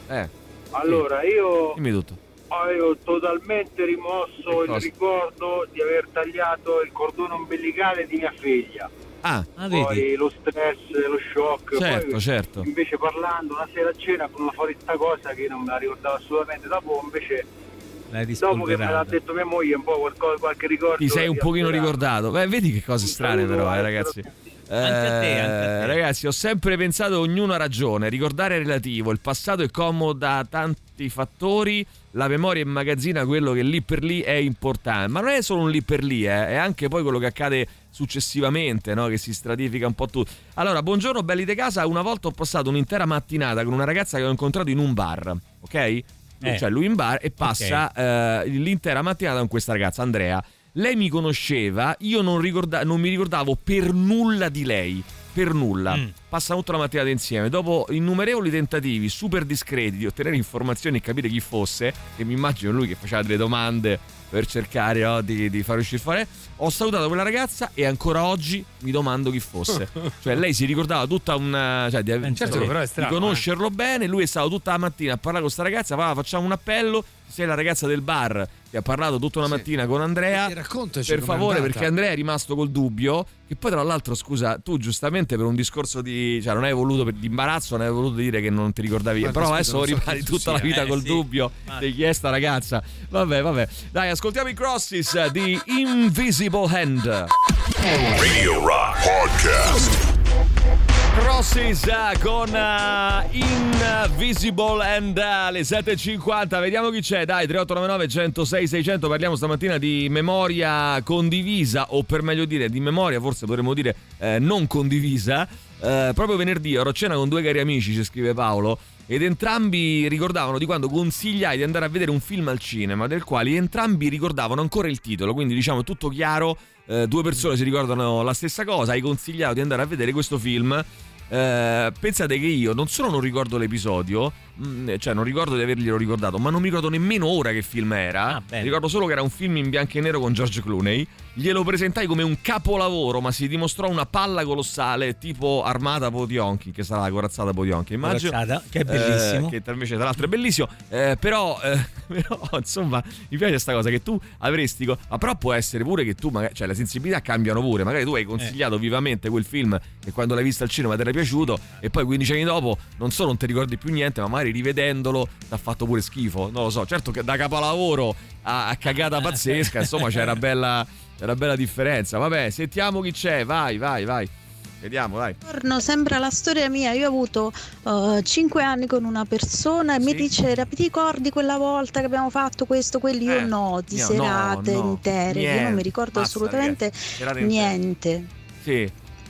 eh, allora io dimmi tutto avevo totalmente rimosso il ricordo di aver tagliato il cordone ombelicale di mia figlia. Ah Ah, Poi vedi? lo stress, lo shock. certo Poi, certo Invece parlando una sera a cena con fuori sta cosa che non me la ricordavo assolutamente. Dopo invece, dopo che me l'ha detto mia moglie, un po' qualcosa, qualche ricordo. Ti sei un pochino ricordato. Beh, vedi che cose strane, però, eh, ragazzi. Anche a te, anche a te. Ragazzi, ho sempre pensato ognuno ha ragione. Ricordare è relativo. Il passato è comodo da tanti fattori. La memoria immagazzina quello che lì per lì è importante. Ma non è solo un lì per lì, eh, è anche poi quello che accade successivamente, no? che si stratifica un po' tutto. Allora, buongiorno, belli di casa. Una volta ho passato un'intera mattinata con una ragazza che ho incontrato in un bar, ok? Eh. Cioè, lui in bar e passa eh, l'intera mattinata con questa ragazza, Andrea. Lei mi conosceva, io non, ricorda- non mi ricordavo per nulla di lei. Per nulla. Mm. Passano tutta la mattinata insieme. Dopo innumerevoli tentativi super discreti di ottenere informazioni e capire chi fosse, e mi immagino lui che faceva delle domande per cercare no, di, di far uscire fuori. Ho salutato quella ragazza e ancora oggi mi domando chi fosse. cioè, lei si ricordava tutta una. Cioè, di, certo, di- però è di strano, conoscerlo bene. Lui è stato tutta la mattina a parlare con questa ragazza. Va, facciamo un appello. Sei la ragazza del bar che ha parlato tutta una Sì. mattina con Andrea. E raccontaci Per favore, perché Andrea è rimasto col dubbio. Che poi, tra l'altro, scusa, tu giustamente per un discorso di. cioè, non hai voluto per, di imbarazzo, non hai voluto dire che non ti ricordavi. Guarda, Però scusa, adesso so rimani tutta la vita Eh, col sì. dubbio Ma- di chi è sta ragazza. Vabbè, vabbè. Dai, ascoltiamo i crosses di Invisible Hand. Radio Rock Podcast. Crosses eh, con eh, Invisible and eh, alle 7.50 vediamo chi c'è dai 3899 106 600 parliamo stamattina di memoria condivisa o per meglio dire di memoria forse potremmo dire eh, non condivisa. Eh, proprio venerdì ero a cena con due cari amici, ci scrive Paolo, ed entrambi ricordavano di quando consigliai di andare a vedere un film al cinema, del quale entrambi ricordavano ancora il titolo, quindi diciamo tutto chiaro, eh, due persone si ricordano la stessa cosa, hai consigliato di andare a vedere questo film. Eh, pensate che io non solo non ricordo l'episodio, cioè non ricordo di averglielo ricordato, ma non mi ricordo nemmeno ora che film era. ricordo solo che era un film in bianco e nero con George Clooney. Glielo presentai come un capolavoro, ma si dimostrò una palla colossale, tipo Armata Potionchi, che sarà la corazzata Potionchi, immagino. Corazzata, che è bellissimo. Eh, che invece tra l'altro è bellissimo. Eh, però, eh, però, insomma, mi piace questa cosa che tu avresti. Ma però può essere pure che tu, magari, cioè le sensibilità cambiano pure. Magari tu hai consigliato vivamente quel film che quando l'hai visto al cinema ti era piaciuto, e poi 15 anni dopo non solo non ti ricordi più niente, ma magari rivedendolo ti ha fatto pure schifo. Non lo so. Certo che da capolavoro a, a cagata pazzesca, insomma, c'era bella, c'era bella differenza. Vabbè, sentiamo chi c'è. Vai, vai, vai. Vediamo, dai. Buongiorno, sembra la storia mia. Io ho avuto 5 anni con una persona e mi diceva: Ti ricordi quella volta che abbiamo fatto questo, quelli? Io Eh, no, di io no, serate no, intere. Io non niente, mi ricordo basta, assolutamente intere. niente. Sì.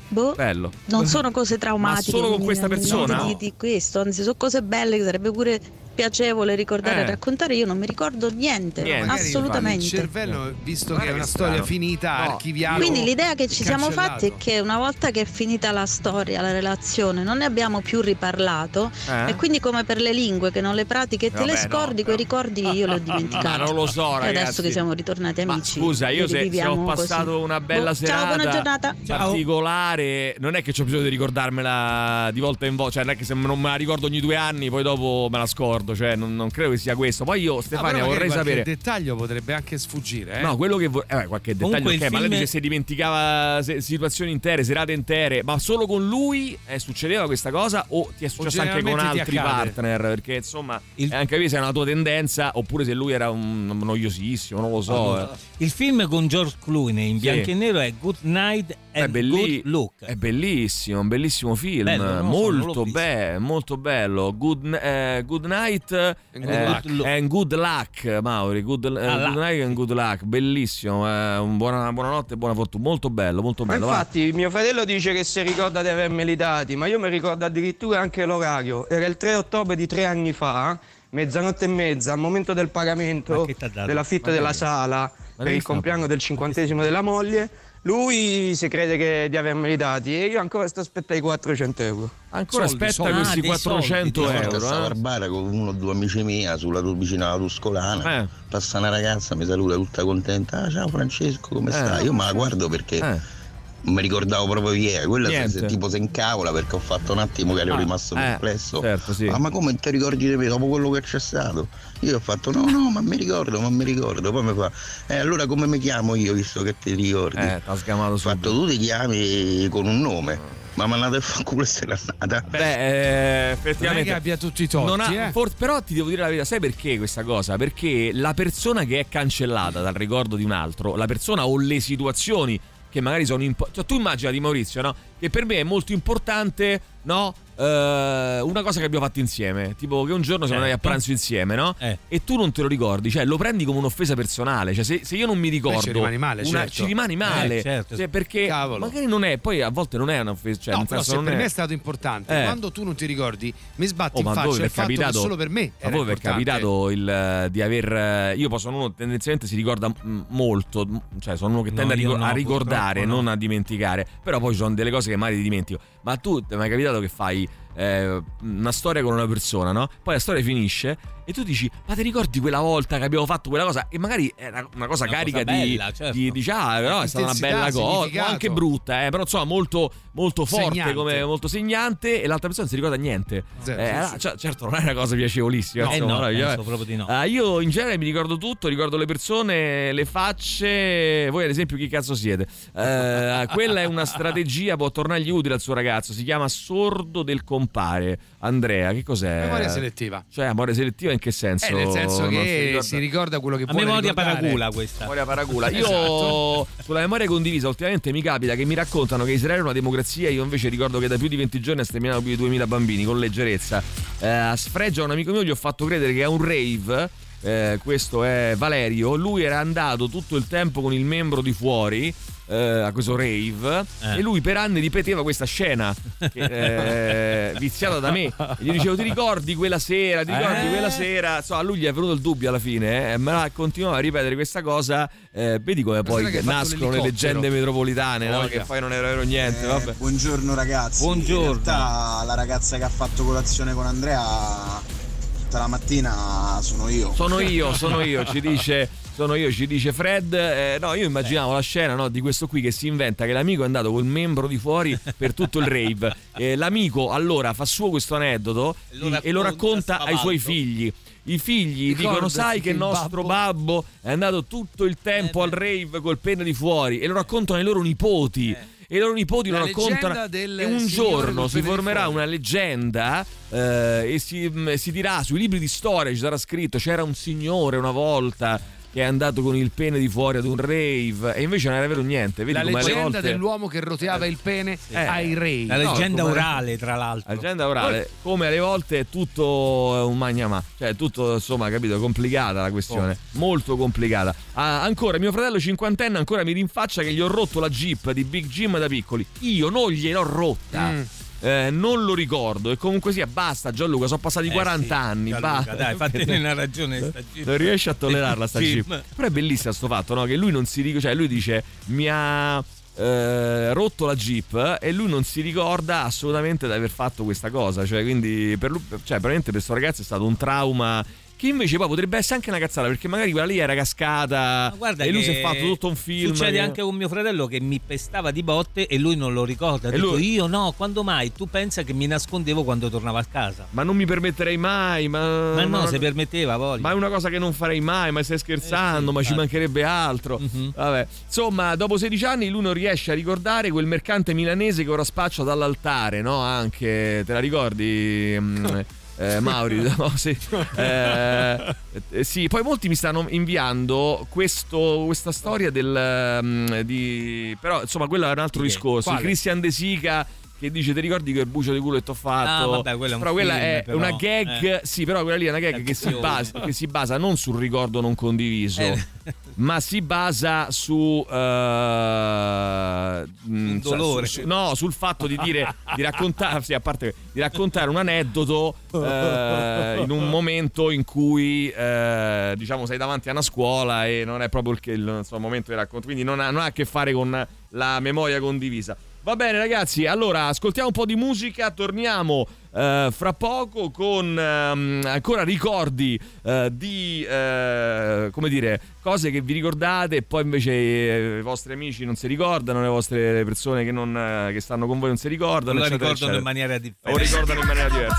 Boh. Bello. Non sono cose traumatiche. Ma solo con questa non- persona? Di, di questo, anzi, sono cose belle che sarebbe pure piacevole ricordare Eh. e raccontare. Io non mi ricordo niente, Magari assolutamente. Il cervello, visto che è una storia finita, No. archiviata. Quindi l'idea che ci siamo cancellato. fatti è che una volta che è finita la storia, la relazione, non ne abbiamo più riparlato Eh? e quindi come per le lingue che non le pratiche e te le Vabbè, no, scordi, quei ricordi io li ho dimenticati. Ma non lo so, E ragazzi. adesso che siamo ritornati amici. Scusa, io se, se ho così. passato una bella Boh, serata Ciao, buona giornata. particolare, non è che ho bisogno di ricordarmela di volta in volta, cioè non è che se non me la ricordo ogni due anni, poi dopo me la scordo, cioè non, non credo che sia questo. Poi io, No, Stefania, magari vorrei qualche sapere. dettaglio potrebbe anche sfuggire. Eh? No, quello che vorrei. Eh, qualche dettaglio, Comunque ok, il ma lei dice se dimenticava se- situazioni intere, serate intere, ma solo con lui eh, succedeva questa cosa o ti è successo anche con altri partner? Perché insomma, è anche qui se è una tua tendenza, oppure se lui era un noiosissimo, non lo so. eh. Il film con George Clooney in Sì. bianco e nero è Good Night È, and belli- Good Look. è bellissimo, un bellissimo film, Bello, l'ho molto, be- molto bello. Good, eh, good night And good eh, luck. and good luck, Mauri. Good, eh, Ah, good luck. night and good luck, bellissimo. eh, un buona, buonanotte e buona fortuna, molto bello, molto Ma bello. va. infatti mio fratello dice che si ricorda di avermeli dati, ma io mi ricordo addirittura anche l'orario. Era il 3 ottobre di tre anni fa, mezzanotte e mezza, al momento del pagamento dell'affitto Ma della sala per il compleanno del cinquantesimo della moglie. Lui si crede che di avermeli dati e io ancora sto aspettando i 400 euro. Ancora aspetta questi 400 Una volta euro. stavo eh. al bar con uno o due amici miei sulla tu- vicino alla Tuscolana. Eh. Passa una ragazza, mi saluta tutta contenta. Ah, ciao Francesco, come Eh. stai? Io me la guardo perché Eh. Mi ricordavo proprio chi era. Quella Niente. se, tipo si incavola perché ho fatto un attimo che ero Ah, rimasto eh, perplesso. certo, sì. Ah, ma come ti ricordi di me dopo quello che c'è stato? Io ho fatto no, no, ma mi ricordo, ma mi ricordo. Poi mi fa, eh allora come mi chiamo io visto che ti ricordi? Eh, t'ha sgamato Ho fatto tu ti chiami con un nome. Ma mi andate a fare culo e se n'è andata. Beh, eh, effettivamente. Non è che abbia tutti i torti, Non ha- eh. for- però ti devo dire la verità, sai perché questa cosa? Perché la persona che è cancellata dal ricordo di un altro, la persona o le situazioni che magari sono importanti. Cioè, tu immaginati Maurizio, no? Che per me è molto importante, no? Eh, una cosa che abbiamo fatto insieme, tipo che un giorno siamo andati a pranzo insieme, no? Eh. E tu non te lo ricordi, cioè lo prendi come un'offesa personale. Cioè, se, se io non mi ricordo, ci rimani male, una- certo. ci rimani male. Eh, certo. Cioè, perché Cavolo. magari non è, poi a volte non è un'offesa. Cioè, no, nel però senso se non per è... me è stato importante, Eh. quando tu non ti ricordi, mi sbatti Oh, in ma faccia voi vi è il fatto che capitato, solo per me era voi vi è importante. capitato il, eh, di aver. eh, Io poi sono uno tendenzialmente si ricorda mm, molto, mm, cioè sono uno che No, tende a, io ricor- no, a ricordare, purtroppo no. non a dimenticare. Però poi ci sono delle cose che magari dimentico. Ma tu ti è mai capitato che fai eh, una storia con una persona, no? Poi la storia finisce e tu dici, ma ti ricordi quella volta che abbiamo fatto quella cosa? E magari era una cosa Una carica cosa di, bella, certo. di, dici, ah, però è stata una bella cosa, anche brutta, eh, però insomma molto, molto forte, Segnante. come, molto segnante e l'altra persona non si ricorda niente. Zero, Eh, sì, sì. cioè, certo non è una cosa piacevolissima. No, eh insomma, no, io- penso proprio di no. Ah, io in genere mi ricordo tutto, ricordo le persone, le facce. Voi, ad esempio, chi cazzo siete? Eh, quella è una strategia, può tornargli utile al suo ragazzo. Si chiama sordo del compare. Andrea, che cos'è? Memoria selettiva. Cioè, amore selettiva in che senso? Eh, nel senso Non che ricorda- si ricorda quello che A vuole memoria ricordare. paracula questa. Memoria paracula. Io Esatto. sulla memoria condivisa ultimamente mi capita che mi raccontano che Israele è una democrazia, io invece ricordo che da più di 20 giorni ha sterminato più di 2000 bambini con leggerezza. Eh, a sfregio a un amico mio gli ho fatto credere che è un rave. eh, questo è Valerio. Lui era andato tutto il tempo con il membro di fuori. Eh, a questo rave Eh. e lui per anni ripeteva questa scena che, eh, viziata da me. E gli dicevo ti ricordi quella sera, ti ricordi Eh. quella sera? So, a lui gli è venuto il dubbio alla fine, eh, ma continuava a ripetere questa cosa. eh, vedi come poi nascono le leggende metropolitane, no? Che poi non era vero niente. Eh, Vabbè. buongiorno ragazzi. Buongiorno. In realtà la ragazza che ha fatto colazione con Andrea tutta la mattina sono io. Sono io, sono io, ci dice, sono io, ci dice Fred. Eh, no, io immaginavo la scena no, di questo qui che si inventa che l'amico è andato col membro di fuori per tutto il rave. Eh, l'amico allora fa suo questo aneddoto lo e lo racconta ai suoi figli. I figli dicono: Ricordati Sai che il nostro babbo è andato tutto il tempo al rave col penne di fuori e lo raccontano ai loro nipoti. E i loro nipoti La lo raccontano. E un giorno si pene formerà una leggenda eh, e si, mh, si dirà sui libri di storia ci sarà scritto c'era un signore una volta che è andato con il pene di fuori ad un rave e invece non era vero niente vedi La leggenda volte- dell'uomo che roteava il pene Eh, ai re. La No, leggenda come- orale, tra l'altro. la leggenda orale come alle volte è tutto eh, un magnamà cioè tutto insomma capito complicata la questione Oh. molto complicata Ah, ancora mio fratello cinquantenne ancora mi rinfaccia che gli ho rotto la jeep di Big Jim da piccoli io non gliel'ho rotta Mm. Eh, non lo ricordo e comunque sia basta Gianluca sono passati Eh 40 sì, anni Gianluca, basta dai, fatene una ragione sta Jeep. non riesci a tollerarla sta jeep però è bellissimo sto fatto no? che lui non si ricorda cioè lui dice mi ha eh, rotto la jeep e lui non si ricorda assolutamente di aver fatto questa cosa cioè quindi per lui cioè veramente per questo ragazzo è stato un trauma che invece poi potrebbe essere anche una cazzata perché magari quella lì era cascata e lui si è fatto tutto un film Succede che- anche con mio fratello che mi pestava di botte e lui non lo ricorda. E Dico, lui- io no, quando mai? Tu pensa che mi nascondevo quando tornavo a casa. ma non mi permetterei mai ma, Ma no, ma- se permetteva, voglia. Ma è una cosa che non farei mai, ma stai scherzando, Eh sì, ma ci infatti. mancherebbe altro. Mhm. Vabbè. Insomma, dopo 16 anni lui non riesce a ricordare quel mercante milanese che ora spaccia dall'altare, no? Anche, te la ricordi? eh, Mauri, no, sì. Eh, sì, poi molti mi stanno inviando questo- questa storia del mm, di però insomma quello è un altro discorso. Quale? Christian De Sica che dice ti ricordi quel bucio di culo che ti ho fatto? Ah, vabbè, quello è un però quella film, è però, una gag, eh. sì, però quella lì è una gag che si, basa, che si basa non sul ricordo non condiviso, Eh. ma si basa su mm, sa- dolore. su- su- no, sul fatto di dire di raccontare, sì, a parte di raccontare un aneddoto eh, in un momento in cui eh, diciamo sei davanti a una scuola e non è proprio il, che- il insomma, momento di racconto, quindi non ha, non ha a che fare con la memoria condivisa. Va bene ragazzi, allora ascoltiamo un po' di musica, torniamo eh, fra poco con ehm, ancora ricordi eh, di eh, come dire cose che vi ricordate e poi invece eh, i vostri amici non si ricordano, le vostre persone che, non, eh, che stanno con voi non si ricordano. Non la eccetera, ricordano in maniera O differente. ricordano in maniera diversa.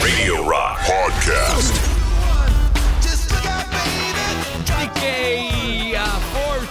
Radio Rock Podcast. DK a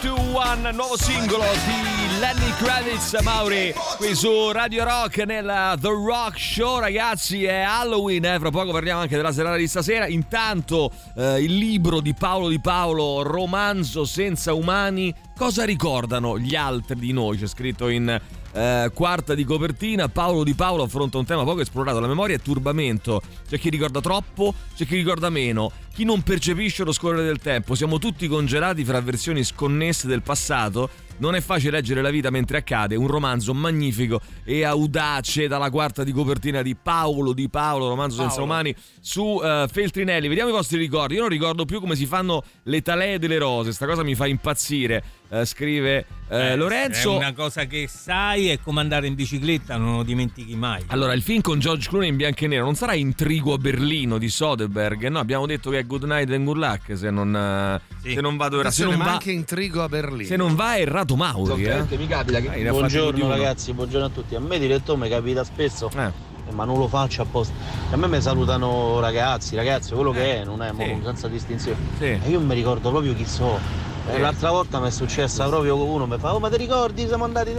421 nuovo singolo di Lenny Kravitz Mauri qui su Radio Rock nella The Rock Show ragazzi è Halloween eh? fra poco parliamo anche della serata di stasera intanto eh, il libro di Paolo Di Paolo romanzo senza umani cosa ricordano gli altri di noi c'è scritto in eh, quarta di copertina Paolo Di Paolo affronta un tema poco esplorato la memoria è turbamento c'è chi ricorda troppo c'è chi ricorda meno chi non percepisce lo scorrere del tempo siamo tutti congelati fra versioni sconnesse del passato non è facile leggere la vita mentre accade, un romanzo magnifico e audace dalla quarta di copertina di Paolo Di Paolo, romanzo senza Paolo. umani, su eh, Feltrinelli. Vediamo i vostri ricordi. Io non ricordo più come si fanno le talee delle rose, sta cosa mi fa impazzire. Eh, scrive eh, Eh, Lorenzo. È una cosa che sai è come andare in bicicletta, non lo dimentichi mai. Allora, il film con George Clooney in bianco e nero non sarà Intrigo a Berlino di Soderbergh? No, abbiamo detto che è Good Night and Good Luck. Se non, eh, se non vado era. Se non, ma va, anche intrigo a Berlino. se non va, è errato Mauri. Eh. mi capita che... Di buongiorno ragazzi, buongiorno a tutti. A me diretto mi capita spesso, Eh. eh, ma non lo faccio apposta. A me mi salutano ragazzi, ragazzi, quello che è, non è mo- sì. senza distinzione. Sì. E io mi ricordo proprio chi so. Eh, Sì. L'altra volta mi è successa proprio uno, mi fa, oh ma ti ricordi, siamo andati...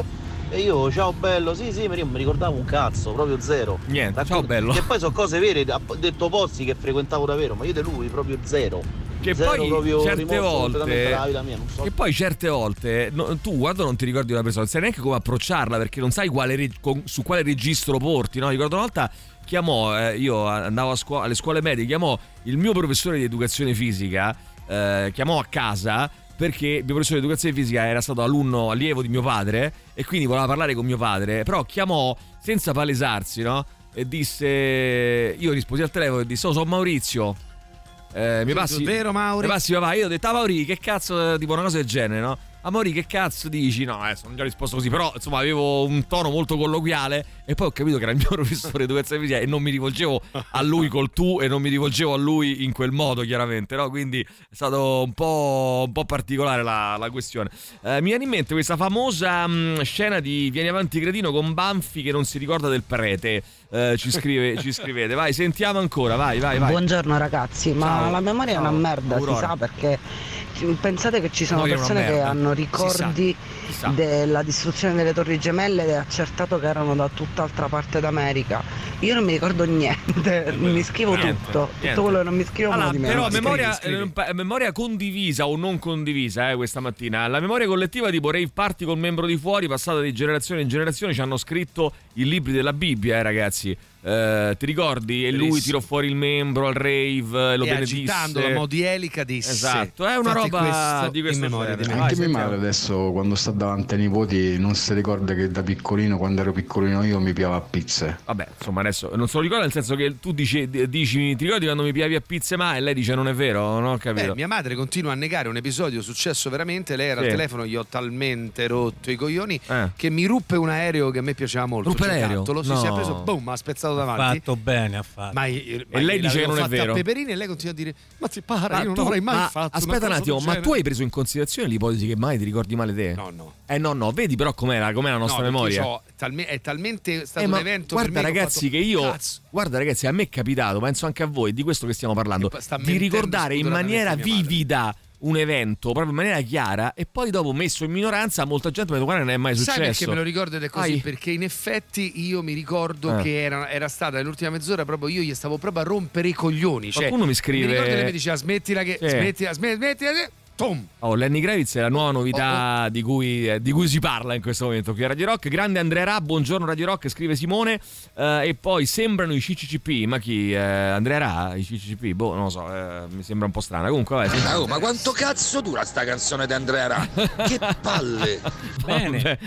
E io, ciao bello, sì sì, ma io mi ricordavo un cazzo, proprio zero. Niente, ciao bello. Che poi sono cose vere, ha detto posti che frequentavo davvero, ma io di lui proprio zero. Che poi certe volte mia, so. che poi certe volte no, tu quando non ti ricordi una persona non sai neanche come approcciarla perché non sai quale con- su quale registro porti no? ricordo una volta chiamò eh, io andavo a scuola, alle scuole medie chiamò il mio professore di educazione fisica eh, chiamò a casa perché il mio professore di educazione fisica era stato alunno allievo di mio padre e quindi voleva parlare con mio padre, però chiamò senza palesarsi, no? E disse, io risposi al telefono e disse, oh, sono Maurizio. Eh, mi passi, vero Mauri? Mi passi papà, io ho detto, ah, Mauri, che cazzo, tipo una cosa del genere, no? Amori, che cazzo dici? No, adesso non gli ho risposto così, però insomma avevo un tono molto colloquiale e poi ho capito che era il mio professore di fisica e non mi rivolgevo a lui col tu e non mi rivolgevo a lui in quel modo, chiaramente, no? Quindi è stato un po', un po particolare la, la questione. Eh, mi viene in mente questa famosa mh, scena di Vieni avanti cretino con Banfi che non si ricorda del prete. Eh, ci, scrive, ci scrivete, vai, sentiamo ancora, vai, vai, vai. Buongiorno ragazzi, ma Ciao. la memoria Ciao. è una merda, Aurora. si sa perché pensate che ci sono persone che hanno ricordi della distruzione delle torri gemelle ed è accertato che erano da tutt'altra parte d'America. Io non mi ricordo niente, mi scrivo Niente, tutto, niente. tutto quello che non mi scrivo me lo Allora, dimentico. però memoria, Scrivi, scrivi. eh, memoria condivisa o non condivisa eh, questa mattina. La memoria collettiva tipo rave party col membro di fuori, passata di generazione in generazione, ci hanno scritto i libri della Bibbia, eh, ragazzi. Eh, ti ricordi? E lui tirò fuori il membro al rave, lo e benedisse. agitando la modielica disse Esatto, è una Fate roba questo di questo in memoria di me. Anche mia madre adesso quando sta davanti ai nipoti non si ricorda che da piccolino, quando ero piccolino io mi piava a pizze. Vabbè, insomma, adesso non se lo ricorda nel senso che tu dici, dici ti ricordi quando mi piavi a pizze ma e lei dice non è vero, non ho capito. Beh, mia madre continua a negare un episodio successo veramente. Lei era Sì. al telefono, gli ho talmente rotto i coglioni Eh. che mi ruppe un aereo che a me piaceva molto. Ruppe il l'aereo? Sì, No. si è preso, boom, ha spezzato Ha davanti. fatto bene, ha fatto. Ma ma E lei dice che non è vero. Peperini e lei continua a dire: Ma ti pare, io non tu- avrei mai ma fatto. Aspetta un attimo, ma genere." tu hai preso in considerazione l'ipotesi che mai ti ricordi male te? No, no. Eh no, no, vedi però com'era, com'è la nostra No, memoria. c'ho talme- è talmente stato Eh, un ma evento guarda per me ragazzi che, che ho io fatto, "Cazzo". guarda ragazzi a me è capitato penso anche a voi di questo che stiamo parlando di ricordare in maniera mia madre. Un evento proprio in maniera chiara e poi dopo messo in minoranza molta gente mi ha detto guarda non è mai Sai successo perché me lo ricordo ed è così? Ai. Perché in effetti io mi ricordo Eh. che era, era stata nell'ultima mezz'ora proprio io gli stavo proprio a rompere i coglioni. Cioè, Qualcuno mi scrive- Mi ricordo che lei mi diceva smettila che Sì. smettila, smettila, smettila Tom. Oh, Lenny Kravitz è la nuova Oh, novità Di, cui, eh, di cui si parla in questo momento qui a Radio Rock. Grande Andrea Ra, buongiorno Radio Rock, scrive Simone. Eh, e poi sembrano i CCCP. Ma chi? Eh, Andrea Ra? I CCCP? Boh, non lo so, eh, mi sembra un po' strana. Comunque, vai. sentiamo. Oh, ma quanto cazzo dura sta canzone di Andrea Ra? Che palle! Bene.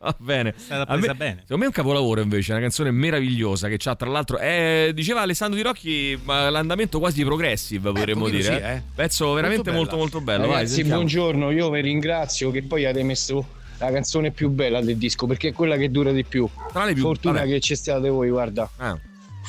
Va bene. stata A me- presa bene. Secondo me è un capolavoro invece, una canzone meravigliosa che c'ha tra l'altro, eh, diceva Alessandro Di Rocchi, ma l'andamento quasi progressive potremmo pochino dire. sì, eh. Pezzo veramente molto molto, bello. Vai, Ragazzi, sentiamo. buongiorno, io vi ringrazio che poi avete messo la canzone più bella del disco perché è quella che dura di più. Tra le più- Fortuna vabbè. che ci state voi, guarda. Ah.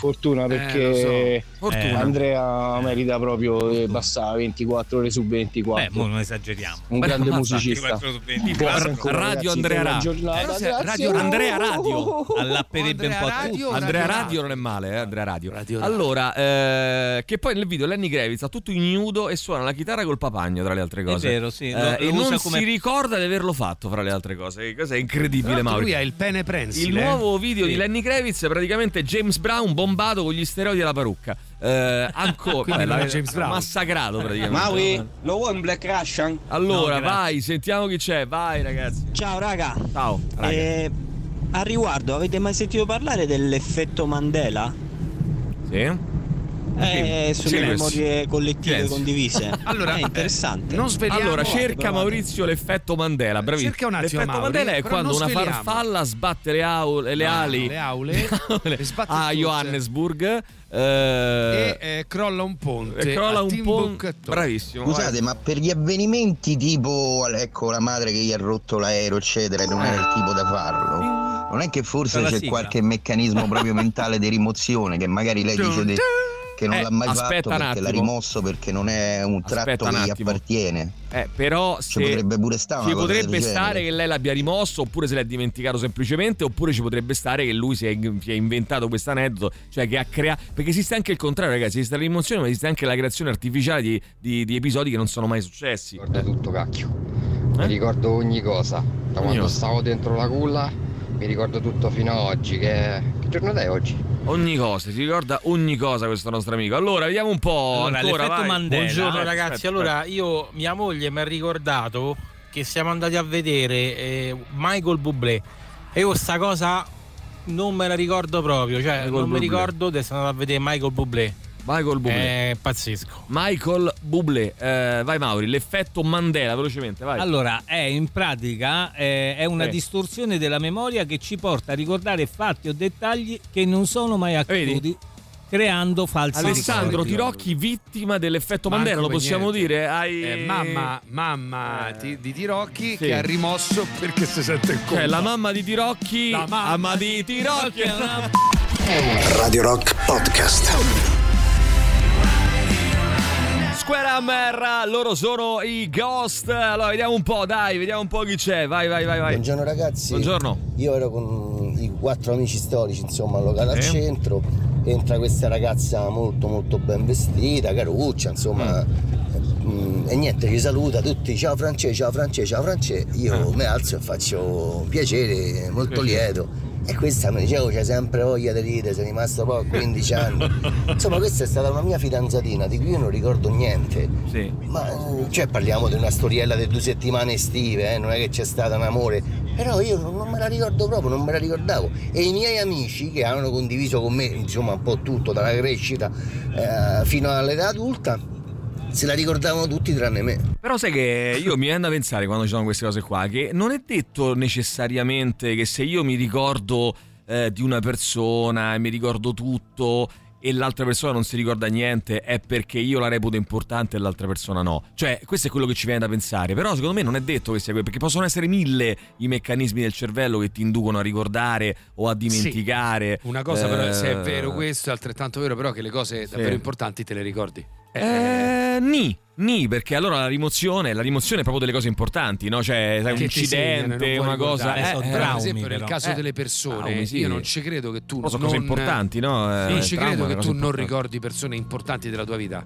Fortuna Eh, perché lo so. Fortuna. Andrea merita proprio di passare 24 ore su 24. Beh, mo non esageriamo. Un Beh, grande musicista. 24 su 20. Buona Ra- ancora, Radio ragazzi, Andrea buona Ra. giornata, Eh, sì, grazie. Radio Andrea Radio Allapperebbe un po' a Radio, tutti. Andrea Radio Radio non è male, eh, Andrea Radio. Radio Radio. allora, eh, che poi nel video Lenny Kravitz ha tutto ignudo e suona la chitarra col papagno, tra le altre cose. vero, sì, Eh, lo- lo e usa non come- si ricorda di averlo fatto, fra le altre cose. Cosa è incredibile, Mauro. Lui ha il pene prensile. Il nuovo video di Lenny Kravitz è praticamente James Brown bombato con gli steroidi alla parrucca. Eh, ancora l'ha- James Brown. massacrato praticamente. Maui, lo vuoi un Black Russian? Allora, No, vai, sentiamo chi c'è. Vai, ragazzi. Ciao raga. Ciao. raga. Eh, a riguardo, avete mai sentito parlare dell'effetto Mandela? Sì. Eh, sulle Silenzio. memorie collettive Silenzio. condivise. Allora, è interessante. eh, non sveliamo. Allora, cerca provate. Maurizio l'effetto Mandela. Bravissimo. Cerca un attimo, L'effetto Mauri, Mandela è quando una farfalla sbatte le, aule, le No, ali le aule, le a tutte. Johannesburg. E eh, eh, crolla un ponte. e crolla un po'. Timbuktu. Bravissimo. Scusate, vai. ma per gli avvenimenti tipo ecco la madre che gli ha rotto l'aereo, eccetera, non era il tipo da farlo. Non è che forse c'è sigla. qualche meccanismo proprio mentale di rimozione che magari lei dice de- che non Eh, l'ha mai aspetta fatto perché l'ha rimosso perché non è un Aspetta tratto un che gli appartiene. Eh, però se Ci potrebbe pure stare ci potrebbe stare genere. che lei l'abbia rimosso oppure se l'è dimenticato semplicemente oppure ci potrebbe stare che lui si è, si è inventato questo aneddoto cioè che ha creato perché esiste anche il contrario ragazzi esiste la rimozione ma esiste anche la creazione artificiale di, di- di episodi che non sono mai successi ricordo tutto cacchio. Eh? Mi ricordo ogni cosa. Da quando cosa. stavo dentro la culla, mi ricordo tutto fino a oggi. Che, che giornata è oggi? ogni cosa si ricorda ogni cosa questo nostro amico allora vediamo un po' Allora, ancora. Mandela. Buongiorno Eh, ragazzi, aspetta, allora io, mia moglie mi ha ricordato che siamo andati a vedere eh, Michael Bublé e io sta cosa non me la ricordo proprio, cioè Michael non mi Bublé. ricordo di essere andato a vedere Michael Bublé. Michael Bublé. È pazzesco. Michael Bublé. Eh, vai Mauri, l'effetto Mandela, velocemente, vai. Allora, è in pratica eh, è una Sì. distorsione della memoria che ci porta a ricordare fatti o dettagli che non sono mai accaduti, creando falsi Alessandro ricordi. Tirocchi, vittima dell'effetto Manco Mandela, lo possiamo niente. dire? Hai... Eh, mamma, mamma ti- di Tirocchi Sì. che ha rimosso perché si sente il colpo. Cioè, la mamma di Tirocchi, La mamma mamma di Tirocchi. Radio Rock Podcast. Square Hammer, loro sono i Ghost. Allora, vediamo un po', dai, vediamo un po' chi c'è. Vai, vai, vai, vai. Buongiorno ragazzi. Buongiorno. Io ero con i quattro amici storici, insomma, al locale al Sì. centro. Entra questa ragazza molto molto ben vestita, caruccia, insomma. mm, E niente, ci saluta tutti, ciao Francesco, ciao Francesco, ciao Francesco. Io mi alzo e faccio piacere, molto Piacere. lieto. E questa mi dicevo, c'è sempre voglia di ridere, sei rimasto poi a 15 anni. Insomma, questa è stata una mia fidanzatina di cui io non ricordo niente. Sì. Ma cioè parliamo di una storiella di due settimane estive, eh, non è che c'è stato un amore. Però io non, non me la ricordo proprio, non me la ricordavo. E i miei amici che hanno condiviso con me, insomma, un po' tutto, dalla crescita eh, fino all'età adulta, se la ricordavano tutti tranne me. Però sai che io mi viene da pensare quando ci sono queste cose qua che non è detto necessariamente che se io mi ricordo eh, di una persona e mi ricordo tutto e l'altra persona non si ricorda niente è perché io la reputo importante e l'altra persona no. Cioè, questo è quello che ci viene da pensare. Però secondo me non è detto che sia quello, perché possono essere mille i meccanismi del cervello che ti inducono a ricordare o a dimenticare. Una cosa però, se è Eh, vero questo, è altrettanto vero però che le cose davvero importanti te le ricordi. Eh, ni, ni, perché allora la rimozione, la rimozione è proprio delle cose importanti, no? Cioè, sai, un incidente, puoi una cosa. eh, Però, eh, per esempio, nel caso Eh, delle persone, traumi, sì. io non ci credo che tu sono non, cose importanti, no? Eh, non ci credo che tu non importante. ricordi persone importanti della tua vita.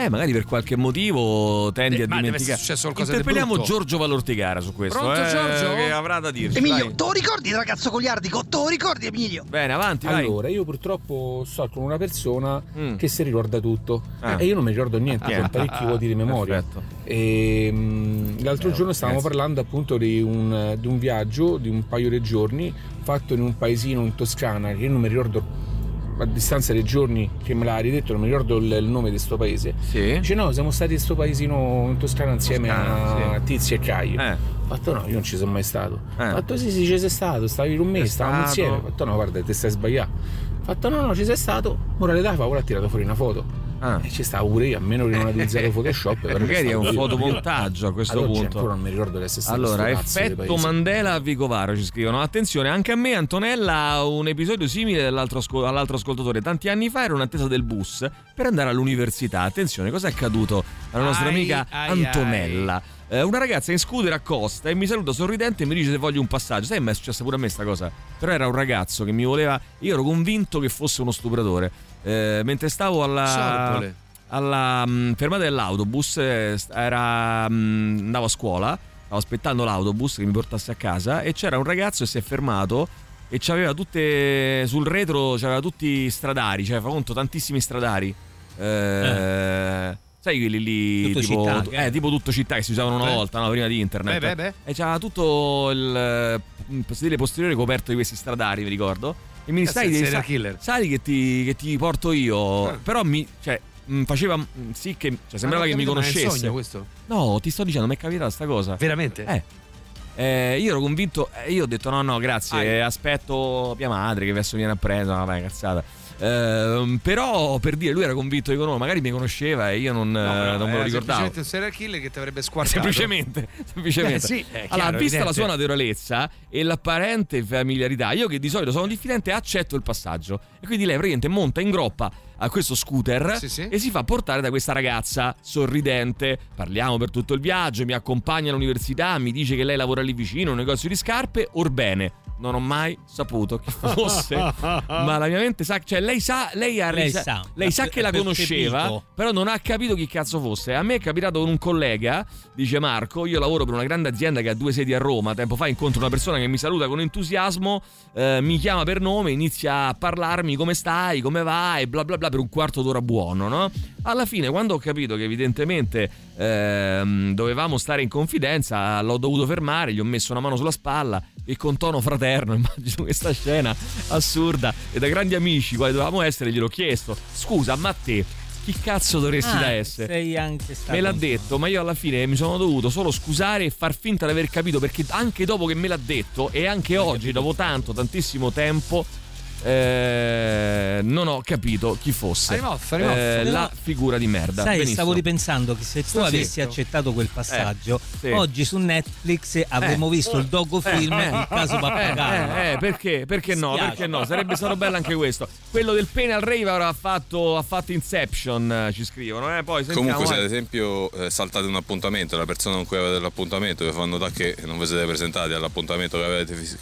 Eh, magari per qualche motivo tendi Eh, a dimenticare. essere successo qualcosa Interpelliamo. Giorgio Valortigara su questo. Pronto, eh, Giorgio? Che avrà da dirci. Emilio, vai. te lo ricordi il ragazzo goliardico? Te lo ricordi Emilio? Bene, avanti, vai. Allora, io purtroppo sto con una persona Mm. che si ricorda tutto Ah. e io non mi ricordo niente, Ah, ho ah, parecchi vuoti di memoria. perfetto. E, mm, l'altro Eh, giorno stavamo grazie. parlando appunto di un, di un viaggio di un paio di giorni fatto in un paesino in Toscana che io non mi ricordo a distanza dei giorni che me l'ha ridetto, non mi ricordo il, il nome di sto paese. Sì. Dice no, siamo stati in sto paesino in Toscana insieme Toscana, a sì. Tizi e Caio. Eh. Ho fatto no, io non ci sono mai stato. Eh. Ho fatto sì, sì, ci sei stato, stavi con me, stavamo insieme. Ho fatto no, guarda, ti stai sbagliando. Ho fatto no, no, ci sei stato. Morale da favola ha tirato fuori una foto. E ci stavo pure io, a meno che non zero Photoshop. Ah. Magari è un fotomontaggio a questo oggi punto. ancora non mi ricordo l'essere stato Allora, effetto. Mandela a Vicovaro ci scrivono. Attenzione, anche a me Antonella ha un episodio simile dell'altro ascol- all'altro ascoltatore. Tanti anni fa ero in attesa del bus per andare all'università. Attenzione, cosa è accaduto alla nostra Ai, amica ai, Antonella? Eh, una ragazza in scooter accosta e mi saluta sorridente e mi dice se voglio un passaggio. Sai, ma è successa pure a me sta cosa. Però era un ragazzo che mi voleva. Io ero convinto che fosse uno stupratore. Eh, mentre stavo alla. Sorpole. alla mm, fermata dell'autobus eh, era, mm, andavo a scuola stavo aspettando l'autobus che mi portasse a casa e c'era un ragazzo che si è fermato e c'aveva tutte sul retro c'aveva tutti stradari cioè fa conto tantissimi stradari Eh, sai quelli lì Tutto tipo, città, che eh, tipo tutto città che si usavano una Beh. volta no, prima di internet Beh, beh, e c'aveva tutto il eh, sedile posteriore coperto di questi stradari mi ricordo e mi stai serial killer. sai che ti, che ti porto io Ah. però mi cioè mh, faceva mh, sì che cioè, sembrava che mi capito, ma è un conoscesse sogno questo? no ti sto dicendo mi è capitata sta cosa Veramente? eh Eh, io ero convinto, eh, io ho detto no, no, grazie, Ah, aspetto mia madre che adesso viene a prendere, no, vabbè, cazzata. Ehm, però per dire, lui era convinto di conoscere, magari mi conosceva e io non, No, eh, però non me lo ricordavo. semplicemente un serial killer che ti avrebbe squartato. Semplicemente, semplicemente. Eh sì, allora, chiaro, vista la evidente. sua naturalezza e l'apparente familiarità, io che di solito sono diffidente, accetto il passaggio. E quindi lei praticamente monta in groppa a questo scooter Sì, sì. e si fa portare da questa ragazza sorridente. Parliamo per tutto il viaggio, mi accompagna all'università, mi dice che lei lavora lì vicino, un negozio di scarpe. Orbene, non ho mai saputo chi fosse, ma la mia mente sa, cioè lei sa, lei ha Lei sa, lei sa che la conosceva, però non ha capito chi cazzo fosse. A me è capitato con un collega, dice Marco, io lavoro per una grande azienda che ha due sedi a Roma, tempo fa incontro una persona che mi saluta con entusiasmo, eh, mi chiama per nome, inizia a parlarmi come stai, come vai, bla bla bla per un quarto d'ora buono, no? Alla fine, quando ho capito che evidentemente ehm, dovevamo stare in confidenza, l'ho dovuto fermare, gli ho messo una mano sulla spalla e con tono fratello paterno, immagino questa scena assurda e da grandi amici quali dovevamo essere gliel'ho chiesto, scusa ma te chi cazzo dovresti Ah, da essere? sei anche stato Me l'ha detto, ma io alla fine mi sono dovuto solo scusare e far finta di aver capito perché anche dopo che me l'ha detto e anche oggi, dopo tanto, tantissimo tempo, eh, non ho capito chi fosse Hai mosso, hai mosso. Eh, la figura di merda. Sai, Benissimo. stavo ripensando che se tu avessi accettato quel passaggio, Eh, sì. oggi su Netflix avremmo visto il docufilm Eh, eh, Il caso Pappagallo. Eh, eh, perché? Perché no? Spiace. Perché no? Sarebbe stato bello anche questo. Quello del pene al rave avrà fatto, ha fatto Inception, eh, ci scrivono. Eh? Poi sentiamo. Comunque, se ad eh. esempio eh, saltate un appuntamento e la persona con cui avete l'appuntamento vi fa notare che non vi siete presentati all'appuntamento che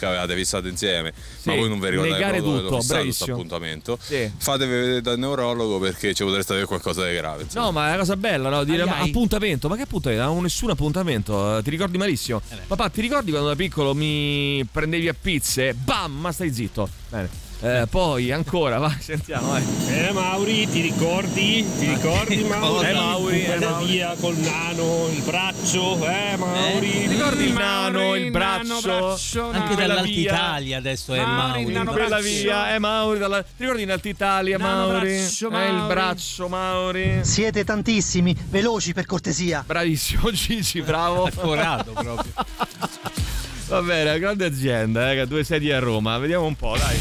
avevate fissato insieme, Sì, ma voi non vi ricordate l'ho fissato questo bravissimo. appuntamento, Sì. fatevi vedere dal neurologo perché ci potreste avere qualcosa di grave. insomma. No, ma è una cosa bella, no? Dire Ai, ma ai. appuntamento, ma che appuntamento? Non avevo nessun appuntamento, eh, ti ricordi malissimo. Papà, ti ricordi quando da piccolo mi prendevi a pizze? Bam, ma stai zitto. Bene. Eh, poi ancora, vai, sentiamo, vai. Eh Mauri, ti ricordi? Ti ricordi Mauri? Eh, Mauri, eh, Quella Mauri. via col nano, il braccio, eh Mauri. Ti ricordi il nano, il nano, braccio? braccio, Anche dall'Alta. Italia adesso è Mauri, Mauri. Quella via, eh Mauri, dalla... ti ricordi in Alta Italia, Mauri? braccio, Eh, il Mauri. braccio, Mauri. Siete tantissimi, veloci per cortesia. Bravissimo Gigi, bravo. Accorato proprio. Va bene, grande azienda, eh, che ha due sedi a Roma. Vediamo un po', dai.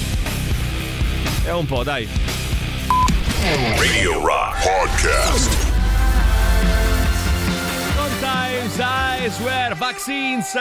Vediamo un po', dai. Radio Rock Podcast. Sometimes I swear vaccines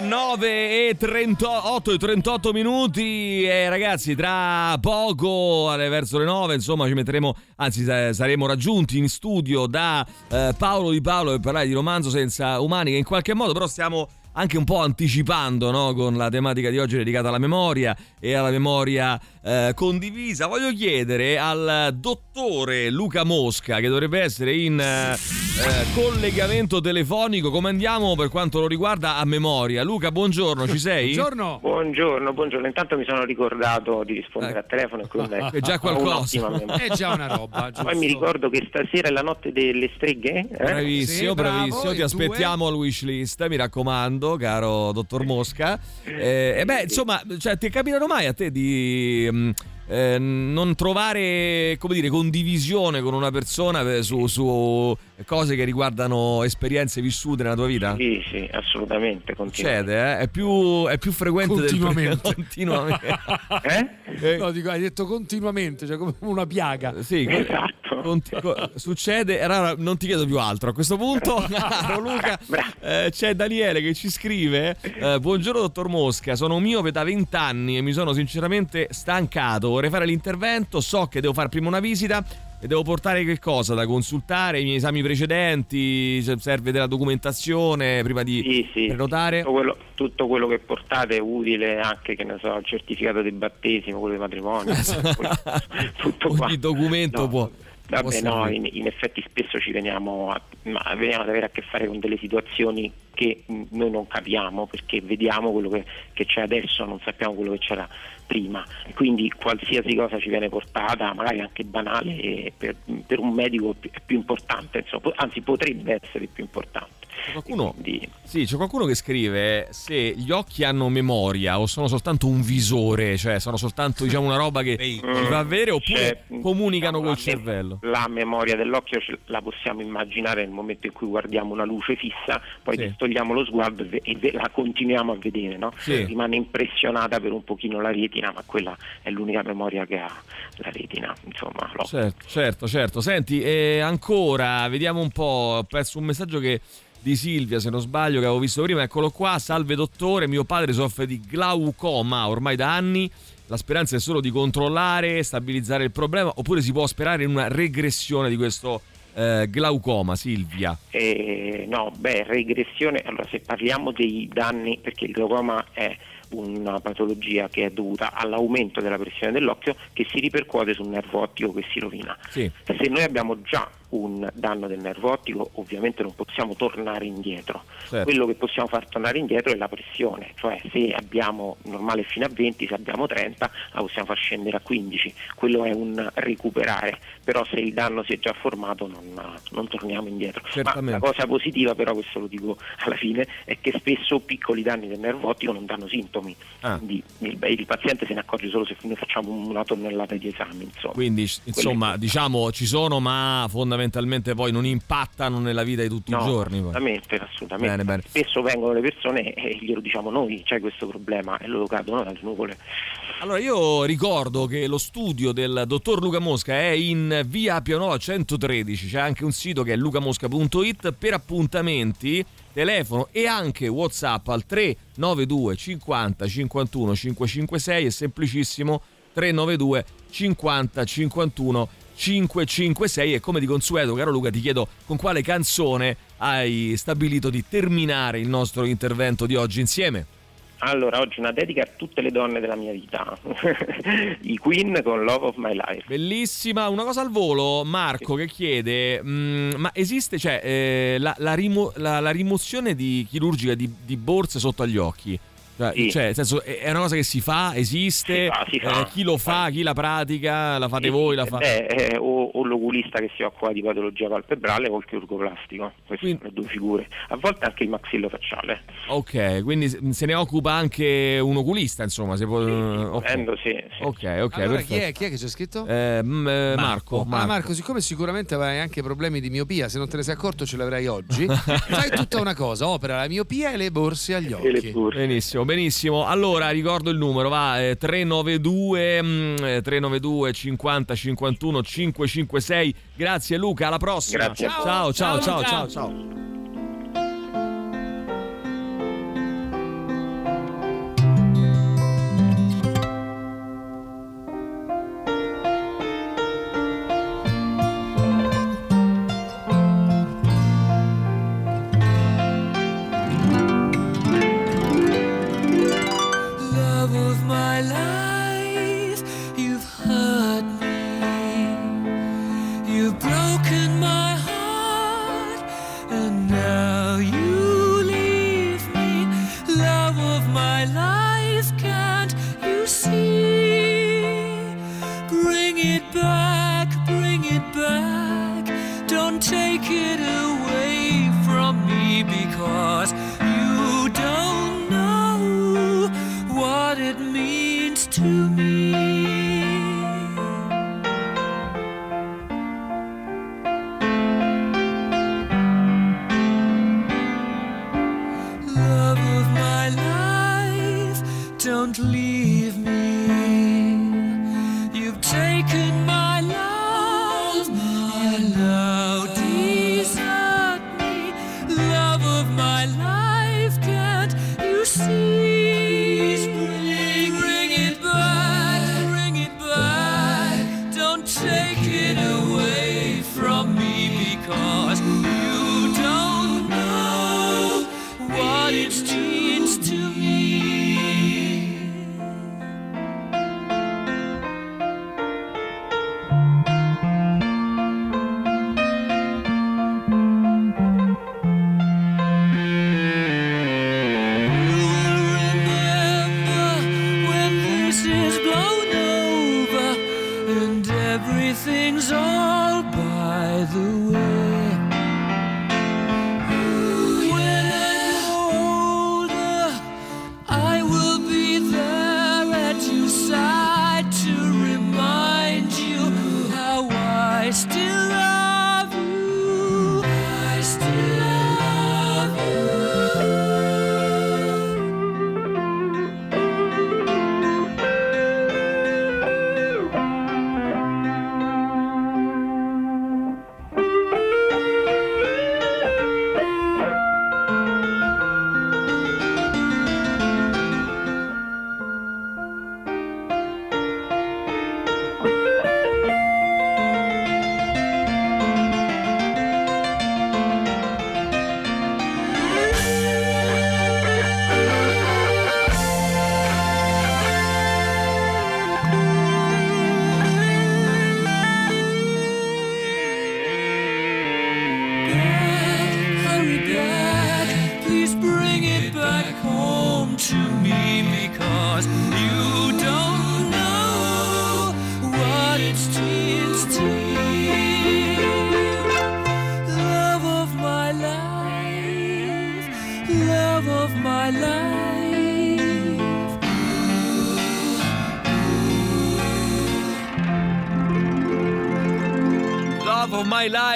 9 e 38 e 38 minuti e ragazzi tra poco alle verso le 9 insomma ci metteremo anzi sa- saremo raggiunti in studio da eh, Paolo Di Paolo per parlare di romanzo senza umani che in qualche modo però stiamo anche un po' anticipando no? con la tematica di oggi dedicata alla memoria e alla memoria eh, condivisa. Voglio chiedere al dottore Luca Mosca, che dovrebbe essere in eh, eh, collegamento telefonico, come andiamo per quanto lo riguarda a memoria. Luca, buongiorno, ci sei? Buongiorno. Buongiorno, buongiorno. Intanto mi sono ricordato di rispondere al telefono e quindi È già qualcosa. È già una roba, giusto? Poi mi ricordo che stasera è la notte delle streghe. eh? Bravissimo, Sì, bravissimo. Ti due? aspettiamo al wishlist, mi raccomando, caro dottor Mosca. Eh, e beh, insomma, cioè, ti capitano mai a te di mm, eh, non trovare, come dire, condivisione con una persona per- su, su cose che riguardano esperienze vissute nella tua vita? Sì, sì, assolutamente. Succede, eh? È più, è più frequente Continuamente. del continuamente. Eh? No, dico, hai detto continuamente, cioè come una piaga. Sì, Esatto. conti- co- succede. Allora, non ti chiedo più altro. A questo punto, Luca, eh, c'è Daniele che ci scrive: eh, Buongiorno, dottor Mosca. Sono miope da 20 anni e mi sono sinceramente stancato. Vorrei fare l'intervento. So che devo fare prima una visita. E devo portare che cosa da consultare? I miei esami precedenti? Se serve della documentazione prima di Sì, sì. prenotare? Tutto quello, tutto quello che portate è utile, anche che ne so, il certificato di battesimo, quello di matrimonio. tutto qua. Ogni documento No, può. Vabbè, no, in, in effetti spesso ci veniamo, a, veniamo ad avere a che fare con delle situazioni che noi non capiamo perché vediamo quello che, che c'è adesso, non sappiamo quello che c'era prima. Quindi qualsiasi cosa ci viene portata, magari anche banale, eh, per, per un medico è più importante, insomma, anzi potrebbe essere più importante. C'è qualcuno, sì, c'è qualcuno che scrive se gli occhi hanno memoria o sono soltanto un visore, cioè sono soltanto diciamo, una roba che ci fa avere oppure Cioè, comunicano col me- cervello. La memoria dell'occhio ce- la possiamo immaginare nel momento in cui guardiamo una luce fissa, poi Sì. distogliamo lo sguardo e, ve- la continuiamo a vedere, no? Sì. rimane impressionata per un pochino la retina, ma quella è l'unica memoria che ha la retina, insomma. l'occhio. Certo, certo, certo. Senti, e ancora, vediamo un po', ho perso un messaggio che di Silvia, se non sbaglio, che avevo visto prima, eccolo qua, salve dottore, mio padre soffre di glaucoma ormai da anni, la speranza è solo di controllare, stabilizzare il problema, oppure si può sperare in una regressione di questo eh, glaucoma, Silvia? Eh, no, beh, regressione, allora se parliamo dei danni, perché il glaucoma è una patologia che è dovuta all'aumento della pressione dell'occhio che si ripercuote sul nervo ottico che si rovina. Sì. Se noi abbiamo già un danno del nervo ottico ovviamente non possiamo tornare indietro. Certo. Quello che possiamo far tornare indietro è la pressione, cioè se abbiamo normale fino a 20, se abbiamo 30 la possiamo far scendere a 15, quello è un recuperare, però se il danno si è già formato non, non torniamo indietro. Ma Certamente. la cosa positiva però, questo lo dico alla fine, è che spesso piccoli danni del nervo ottico non danno sintomi, Ah. quindi il, il paziente se ne accorge solo se noi facciamo una tonnellata di esami. Insomma. Quindi, insomma, diciamo ci sono, ma fondamentalmente poi non impattano nella vita di tutti No, i giorni. poi. assolutamente, assolutamente. Bene, bene. Spesso vengono le persone e glielo diciamo noi, c'è questo problema e loro cadono dalle nuvole. Allora, io ricordo che lo studio del dottor Luca Mosca è in via Pianova 113, c'è anche un sito che è lucamosca.it per appuntamenti, telefono e anche WhatsApp al 392 50 51 556 è semplicissimo 392 50 51 556 e come di consueto caro Luca ti chiedo con quale canzone hai stabilito di terminare il nostro intervento di oggi insieme. Allora, oggi una dedica a tutte le donne della mia vita. I Queen con Love of My Life. Bellissima, una cosa al volo, Marco che chiede, mm, ma esiste cioè, eh, la, la rimo- la- la rimozione di chirurgica di, di borse sotto agli occhi? Cioè, Sì. cioè, nel senso, è una cosa che si fa, esiste, Si fa, si fa. eh, chi lo fa, chi la pratica, la fate Sì, voi, la sì, fa... beh, eh, o, o l'oculista che si occupa di patologia palpebrale o il chirurgo plastico, queste sono le due figure. A volte anche il maxillofacciale. Ok, quindi se ne occupa anche un oculista, insomma, se può... ok. volendo, sì, sì. Ok, ok, allora, chi è, chi è che c'è scritto? Eh, mm, eh, Marco, Ah, Marco, siccome sicuramente avrai anche problemi di miopia, se non te ne sei accorto ce l'avrai oggi, fai tutta una cosa, opera la miopia e le borse agli occhi. Benissimo, benissimo. Allora, ricordo il numero, va eh, 392 mm, eh, 392 50 51 556. Grazie Luca, alla prossima. Grazie. Ciao, ciao, ciao, Ciao, ciao, Luca. ciao.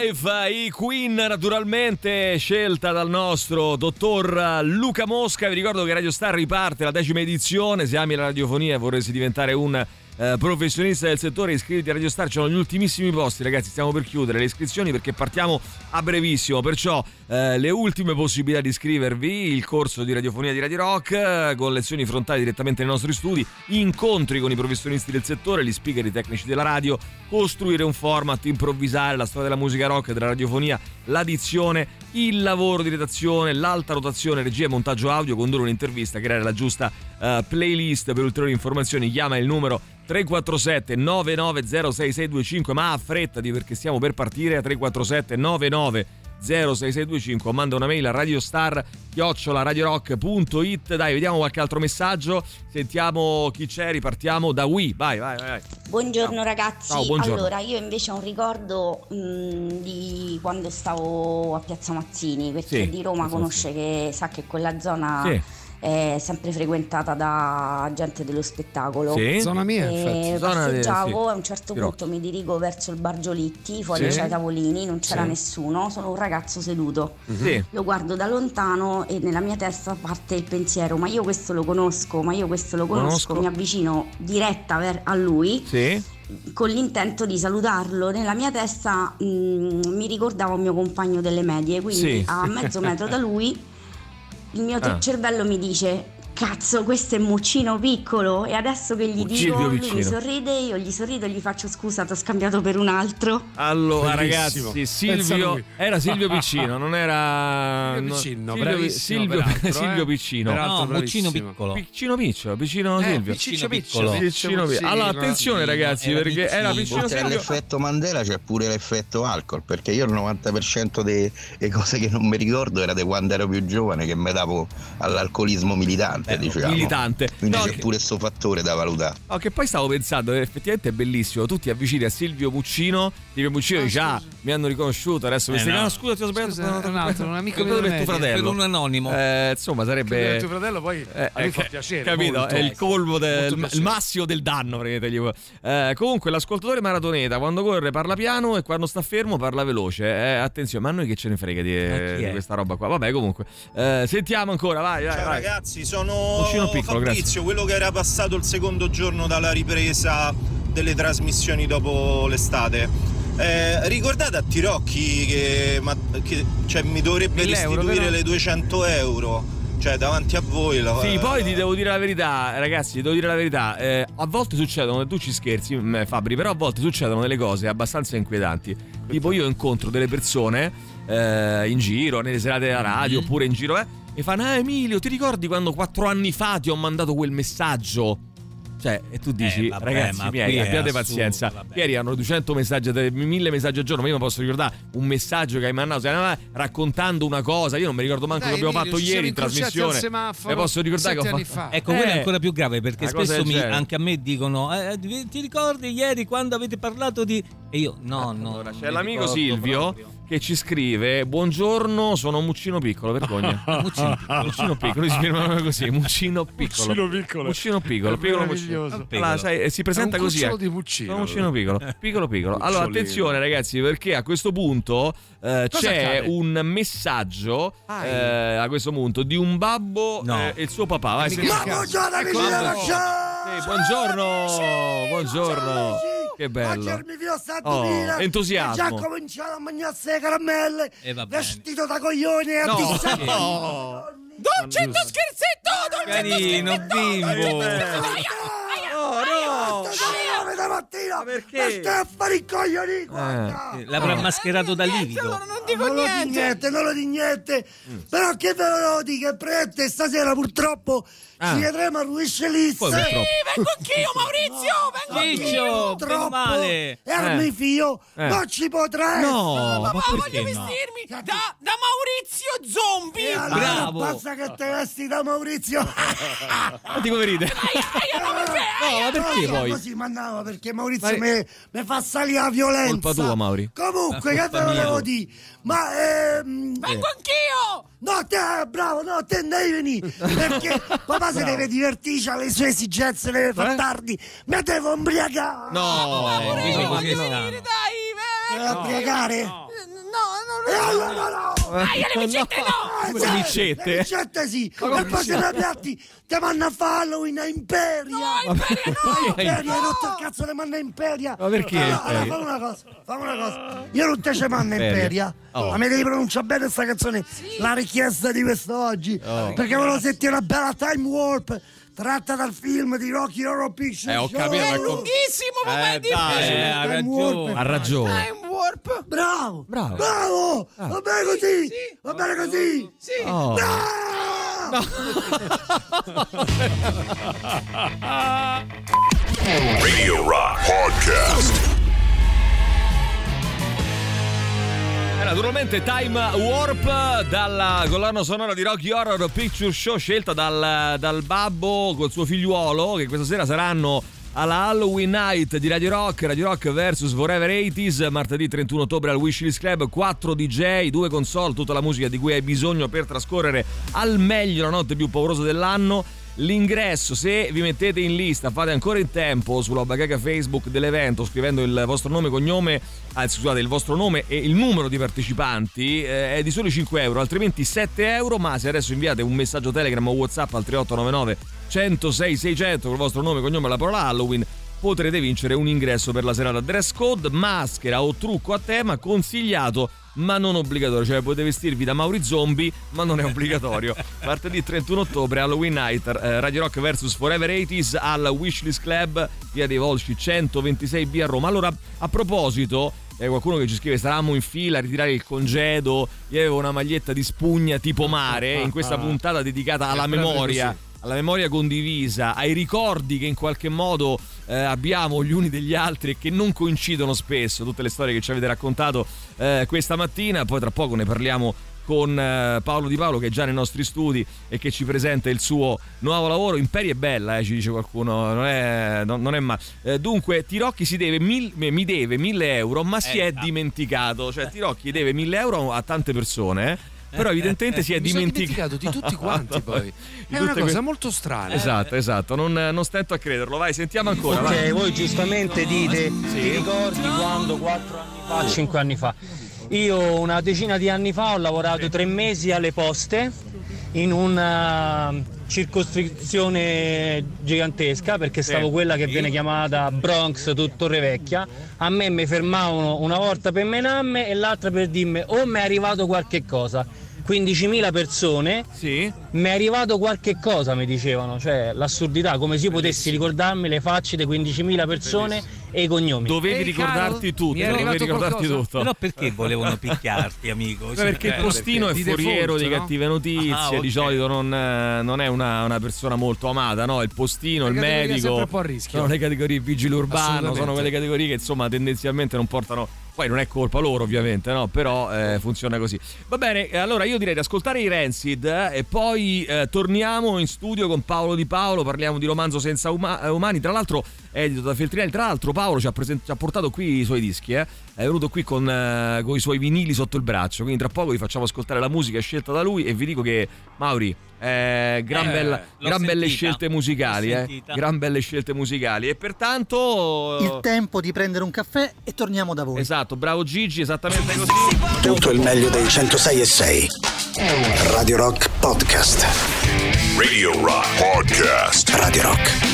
My Life, i Queen naturalmente scelta dal nostro dottor Luca Mosca. Vi ricordo che Radio Star riparte la decima edizione, se ami la radiofonia e vorresti diventare un eh, professionista del settore iscriviti a Radio Star, ci sono gli ultimissimi posti ragazzi, stiamo per chiudere le iscrizioni perché partiamo a brevissimo, perciò eh, le ultime possibilità di iscrivervi, il corso di radiofonia di Radio Rock con lezioni frontali direttamente nei nostri studi, incontri con i professionisti del settore, gli speaker, i tecnici della radio, costruire un format, improvvisare la storia della musica rock, della radiofonia, l'addizione, il lavoro di redazione, l'alta rotazione, regia e montaggio audio, condurre un'intervista, creare la giusta eh, playlist per ulteriori informazioni, chiama il numero 347 9906625 ma affrettati perché stiamo per partire a 347 99 06625 manda una mail a radiostar radiorock.it dai vediamo qualche altro messaggio. Sentiamo chi c'è ripartiamo da Wii. Vai vai vai. Buongiorno ragazzi, Ciao, buongiorno. allora io invece ho un ricordo mh, di quando stavo a Piazza Mazzini, per Sì, di Roma conosce che sa che quella zona Sì. È sempre frequentata da gente dello spettacolo. Sì. Zona mia, E infatti. Zona passeggiavo sì. a un certo punto mi dirigo verso il Bar Giolitti, fuori Sì. c'erano i tavolini, non c'era Sì. nessuno, sono un ragazzo seduto. Sì. Lo guardo da lontano e nella mia testa parte il pensiero, ma io questo lo conosco, ma io questo lo conosco, Conosco. mi avvicino diretta ver- a lui Sì. con l'intento di salutarlo. Nella mia testa mh, mi ricordavo il mio compagno delle medie, quindi Sì. a mezzo metro da lui il mio Ah. cervello mi dice Cazzo, questo è Muccino piccolo e adesso che gli Muccino dico, lui piccino. mi sorride, io gli sorrido e gli faccio scusa, ti ho scambiato per un altro. Allora Bellissimo. ragazzi, Silvio lui. era Silvio Piccino, non era Silvio no, Piccino, Silvio, Silvio, peraltro, eh. Silvio Piccino. Peraltro No, Muccino piccolo. Piccino Piccio, Piccino Eh, Silvio. Piccino Piccolo. Piccolo. Piccino Piccio. Allora attenzione ragazzi, Era perché era piccino. Piccino Oltre Silvio. all'effetto Mandela c'è pure l'effetto alcol, perché io il 90% delle cose che non mi ricordo era di quando ero più giovane che mi davo all'alcolismo militante, diciamo. militante. Quindi No, c'è che- pure questo fattore da valutare. No, che poi stavo pensando, eh, effettivamente è bellissimo. Tu ti avvicini a Silvio Muccino, Silvio Muccino dice: Ah, mi hanno riconosciuto. Adesso mi Eh, stai no. no, scusa, ti ho sbagliato. Scusa, un altro, un amico per tuo fratello. Per un anonimo. Eh, insomma, sarebbe. che tuo fratello poi Eh, a lui eh, fa piacere. Capito? molto. È il colmo del il massimo del danno. Eh, comunque, l'ascoltatore maratoneta quando corre parla piano e quando sta fermo parla veloce. Eh, attenzione, ma a noi che ce ne frega di, di questa roba qua? Vabbè, comunque. Eh, sentiamo ancora, vai, vai. Ciao vai. ragazzi, sono Muccino piccolo, Fabrizio, quello che era passato il secondo giorno dalla ripresa delle trasmissioni dopo l'estate. Eh, ricordate a Tirocchi che, ma- che- cioè, mi dovrebbe 1000 euro, restituire le 200 euro? Cioè, davanti a voi. la- Sì, poi ti devo dire la verità, ragazzi, ti devo dire la verità. eh, a volte succedono, tu ci scherzi, mm, Fabri, però a volte succedono delle cose abbastanza inquietanti. Tipo, io incontro delle persone eh, in giro, nelle serate della radio, Mm. oppure in giro, eh, e fanno: Ah, Emilio, ti ricordi quando quattro anni fa ti ho mandato quel messaggio? Cioè, e tu dici, Eh, vabbè, ragazzi miei, abbiate assurdo, pazienza. vabbè. Ieri hanno 200 messaggi, 1000 messaggi al giorno. Ma io mi posso ricordare un messaggio che hai mandato raccontando una cosa. Io non mi ricordo manco Dai, che abbiamo Emilio, fatto ieri in trasmissione. Mi posso ricordare che ho fatto. fa. Ecco, quello è Eh, ancora più grave perché spesso mi- anche a me dicono: eh, ti ti ricordi ieri quando avete parlato di. E io, no, no. Allora, non c'è mi l'amico Silvio proprio. Che ci scrive: Buongiorno, sono Muccino Piccolo. Vergogna. Muccino piccolo. Muccino Piccolo, si firma così: Muccino Piccolo. Muccino Piccolo. Muccino Piccolo, piccolo meraviglioso. Muccino. Allora, sai, eh, si presenta È un così. eh. di Muccino. Sono Muccino Piccolo. Piccolo Piccolo. Allora, attenzione, ragazzi, perché a questo punto eh, c'è accade? un messaggio Ah, eh, a questo punto di un babbo No. eh, e il suo papà. Vai, caso. buongiorno amici della buongiorno, buongiorno. Che bello. Mangiarmi fino a sta Oh, entusiasmo. Già cominciato a mangiarsi le caramelle. E va bene. vestito da coglione e a No. dissare. No. Dolcetto scherzetto! Carino, bimbo. Oh, no. Sta da mattina! perché? Ma stai a fare i coglioni! guarda. Eh, L'avrà mascherato da livido. non dico niente. non lo di niente. Però che ve lo dico, prete stasera purtroppo Ah. ci vedremo a Ruiscelis. Poi purtroppo. vengo anch'io, Maurizio! Vengo Ciccio, anch'io. meno male. Ermi Eh. figlio, Eh. non ci potrà No, essere. ma perché voglio no? vestirmi Da, da Maurizio Zombie! E allora Bravo. basta che te vesti da Maurizio. Ma di come ride? No, ma perché No, poi? Così mandava perché Maurizio Ma- mi mi fa salire la violenza. Colpa tua, Mauri. Comunque, che Colpa te volevo dire? Ma ehm, Vengo anch'io! No, te, bravo, no, te non devi venire. Perché papà si deve divertire, ha le sue esigenze, deve far Eh? tardi. Mi devo ubriacare. No, Quindi no, così no. stanno. Dai, Vai a piegare? No, no, E allora no! Dai, le micette no! Eh, Le sai, micette? Le micette sì! Come e poi se micette? ne piatti ti manna a fare Halloween a Imperia! No, Imperia no! Imperia, hai rotto il cazzo le manna a Imperia! Ma perché Allora, allora Imperia? fammi una cosa, fammi una cosa. Io non te ce manna Imperia. Imperia. Oh. Ma mi devi pronunciare bene questa canzone. La richiesta di quest'oggi. Oh. Perché volevo sentire una bella time warp tratta dal film di Rocky Horror Picture Eh, ho Show. capito, È ma co- lunghissimo, ma Eh, vai di dai, più. Eh, ha Time ragione. warp. Ha ragione. Time warp. Bravo! Bravo. Bravo! Ah. Va bene così! Va bene così! Sì. Oh. Radio Rock Podcast. Naturalmente Time Warp dalla colonna sonora di Rocky Horror Picture Show scelta dal, dal babbo col suo figliuolo che questa sera saranno alla Halloween Night di Radio Rock, Radio Rock vs Forever 80s, martedì 31 ottobre al Wishlist Club, 4 DJ, due console, tutta la musica di cui hai bisogno per trascorrere al meglio la notte più paurosa dell'anno. L'ingresso, se vi mettete in lista, fate ancora in tempo sulla bacheca Facebook dell'evento scrivendo il vostro nome, cognome, anzi scusate, il vostro nome e il numero di partecipanti, eh, è di soli 5 euro, altrimenti 7 euro, ma se adesso inviate un messaggio Telegram o Whatsapp al 3899 106 600 con il vostro nome, cognome e la parola Halloween, potrete vincere un ingresso per la serata dress code, maschera o trucco a tema consigliato ma non obbligatorio, cioè potete vestirvi da Mauri Zombie ma non è obbligatorio. Martedì 31 ottobre Halloween Night, eh, Radio Rock vs Forever 80s al Wishlist Club, via dei Volsci 126B a Roma. Allora, a proposito, eh, qualcuno che ci scrive stavamo in fila a ritirare il congedo, io avevo una maglietta di spugna tipo mare in questa puntata dedicata alla memoria. Alla memoria condivisa, ai ricordi che in qualche modo eh, abbiamo gli uni degli altri e che non coincidono spesso, tutte le storie che ci avete raccontato eh, questa mattina, poi tra poco ne parliamo con eh, Paolo Di Paolo che è già nei nostri studi e che ci presenta il suo nuovo lavoro. Imperi è bella, eh, ci dice qualcuno, non è, non, non è male. Eh, dunque, Tirocchi si deve mil- mi deve 1000 euro, ma si è ah. dimenticato. Cioè, Tirocchi deve 1000 euro a tante persone, eh. Però evidentemente si è Mi sono dimenticato dimenticato di tutti quanti poi. È una cosa que- molto strana. Esatto, esatto, non, non stento a crederlo. Vai, sentiamo ancora. vai. Ok, voi giustamente dite, ti ricordi quando 4 anni fa, 5 anni fa? Io una decina di anni fa ho lavorato tre mesi alle poste in una circoscrizione gigantesca perché stavo quella che viene chiamata Bronx Torre Vecchia. A me mi fermavano una volta per menarmi e l'altra per dirmi o mi è arrivato qualche cosa. 15.000 persone, mi è arrivato qualche cosa, mi dicevano, cioè l'assurdità, come se io potessi ricordarmi le facce di 15.000 persone e i cognomi. Dovevi ricordarti tutto, dovevi ricordarti tutto. Però perché volevano picchiarti, amico? Beh, perché il postino è Di foriero default, di no? cattive notizie, Ah, di ok. solito non, eh, non è una, una persona molto amata, no? Il postino, il Una categoria medico un po' a rischio. sono le categorie vigile urbano, sono quelle categorie che insomma tendenzialmente non portano poi non è colpa loro ovviamente, no? Però eh, funziona così. Va bene, eh, allora io direi di ascoltare i Rancid eh, e poi eh, torniamo in studio con Paolo Di Paolo, parliamo di romanzo senza uma- eh, umani, tra l'altro edito da Feltrinelli, tra l'altro Paolo ci ha, presen- ci ha portato qui i suoi dischi, eh? è venuto qui con, eh, con i suoi vinili sotto il braccio, quindi tra poco vi facciamo ascoltare la musica scelta da lui e vi dico che Mauri, eh, gran, Eh, bella- gran belle scelte musicali, eh? gran belle scelte musicali e pertanto... Il tempo di prendere un caffè e torniamo da voi. Esatto, bravo Gigi, esattamente così. Tutto il meglio dei 106 e 6. Radio Rock Podcast. Radio Rock Podcast. Radio Rock.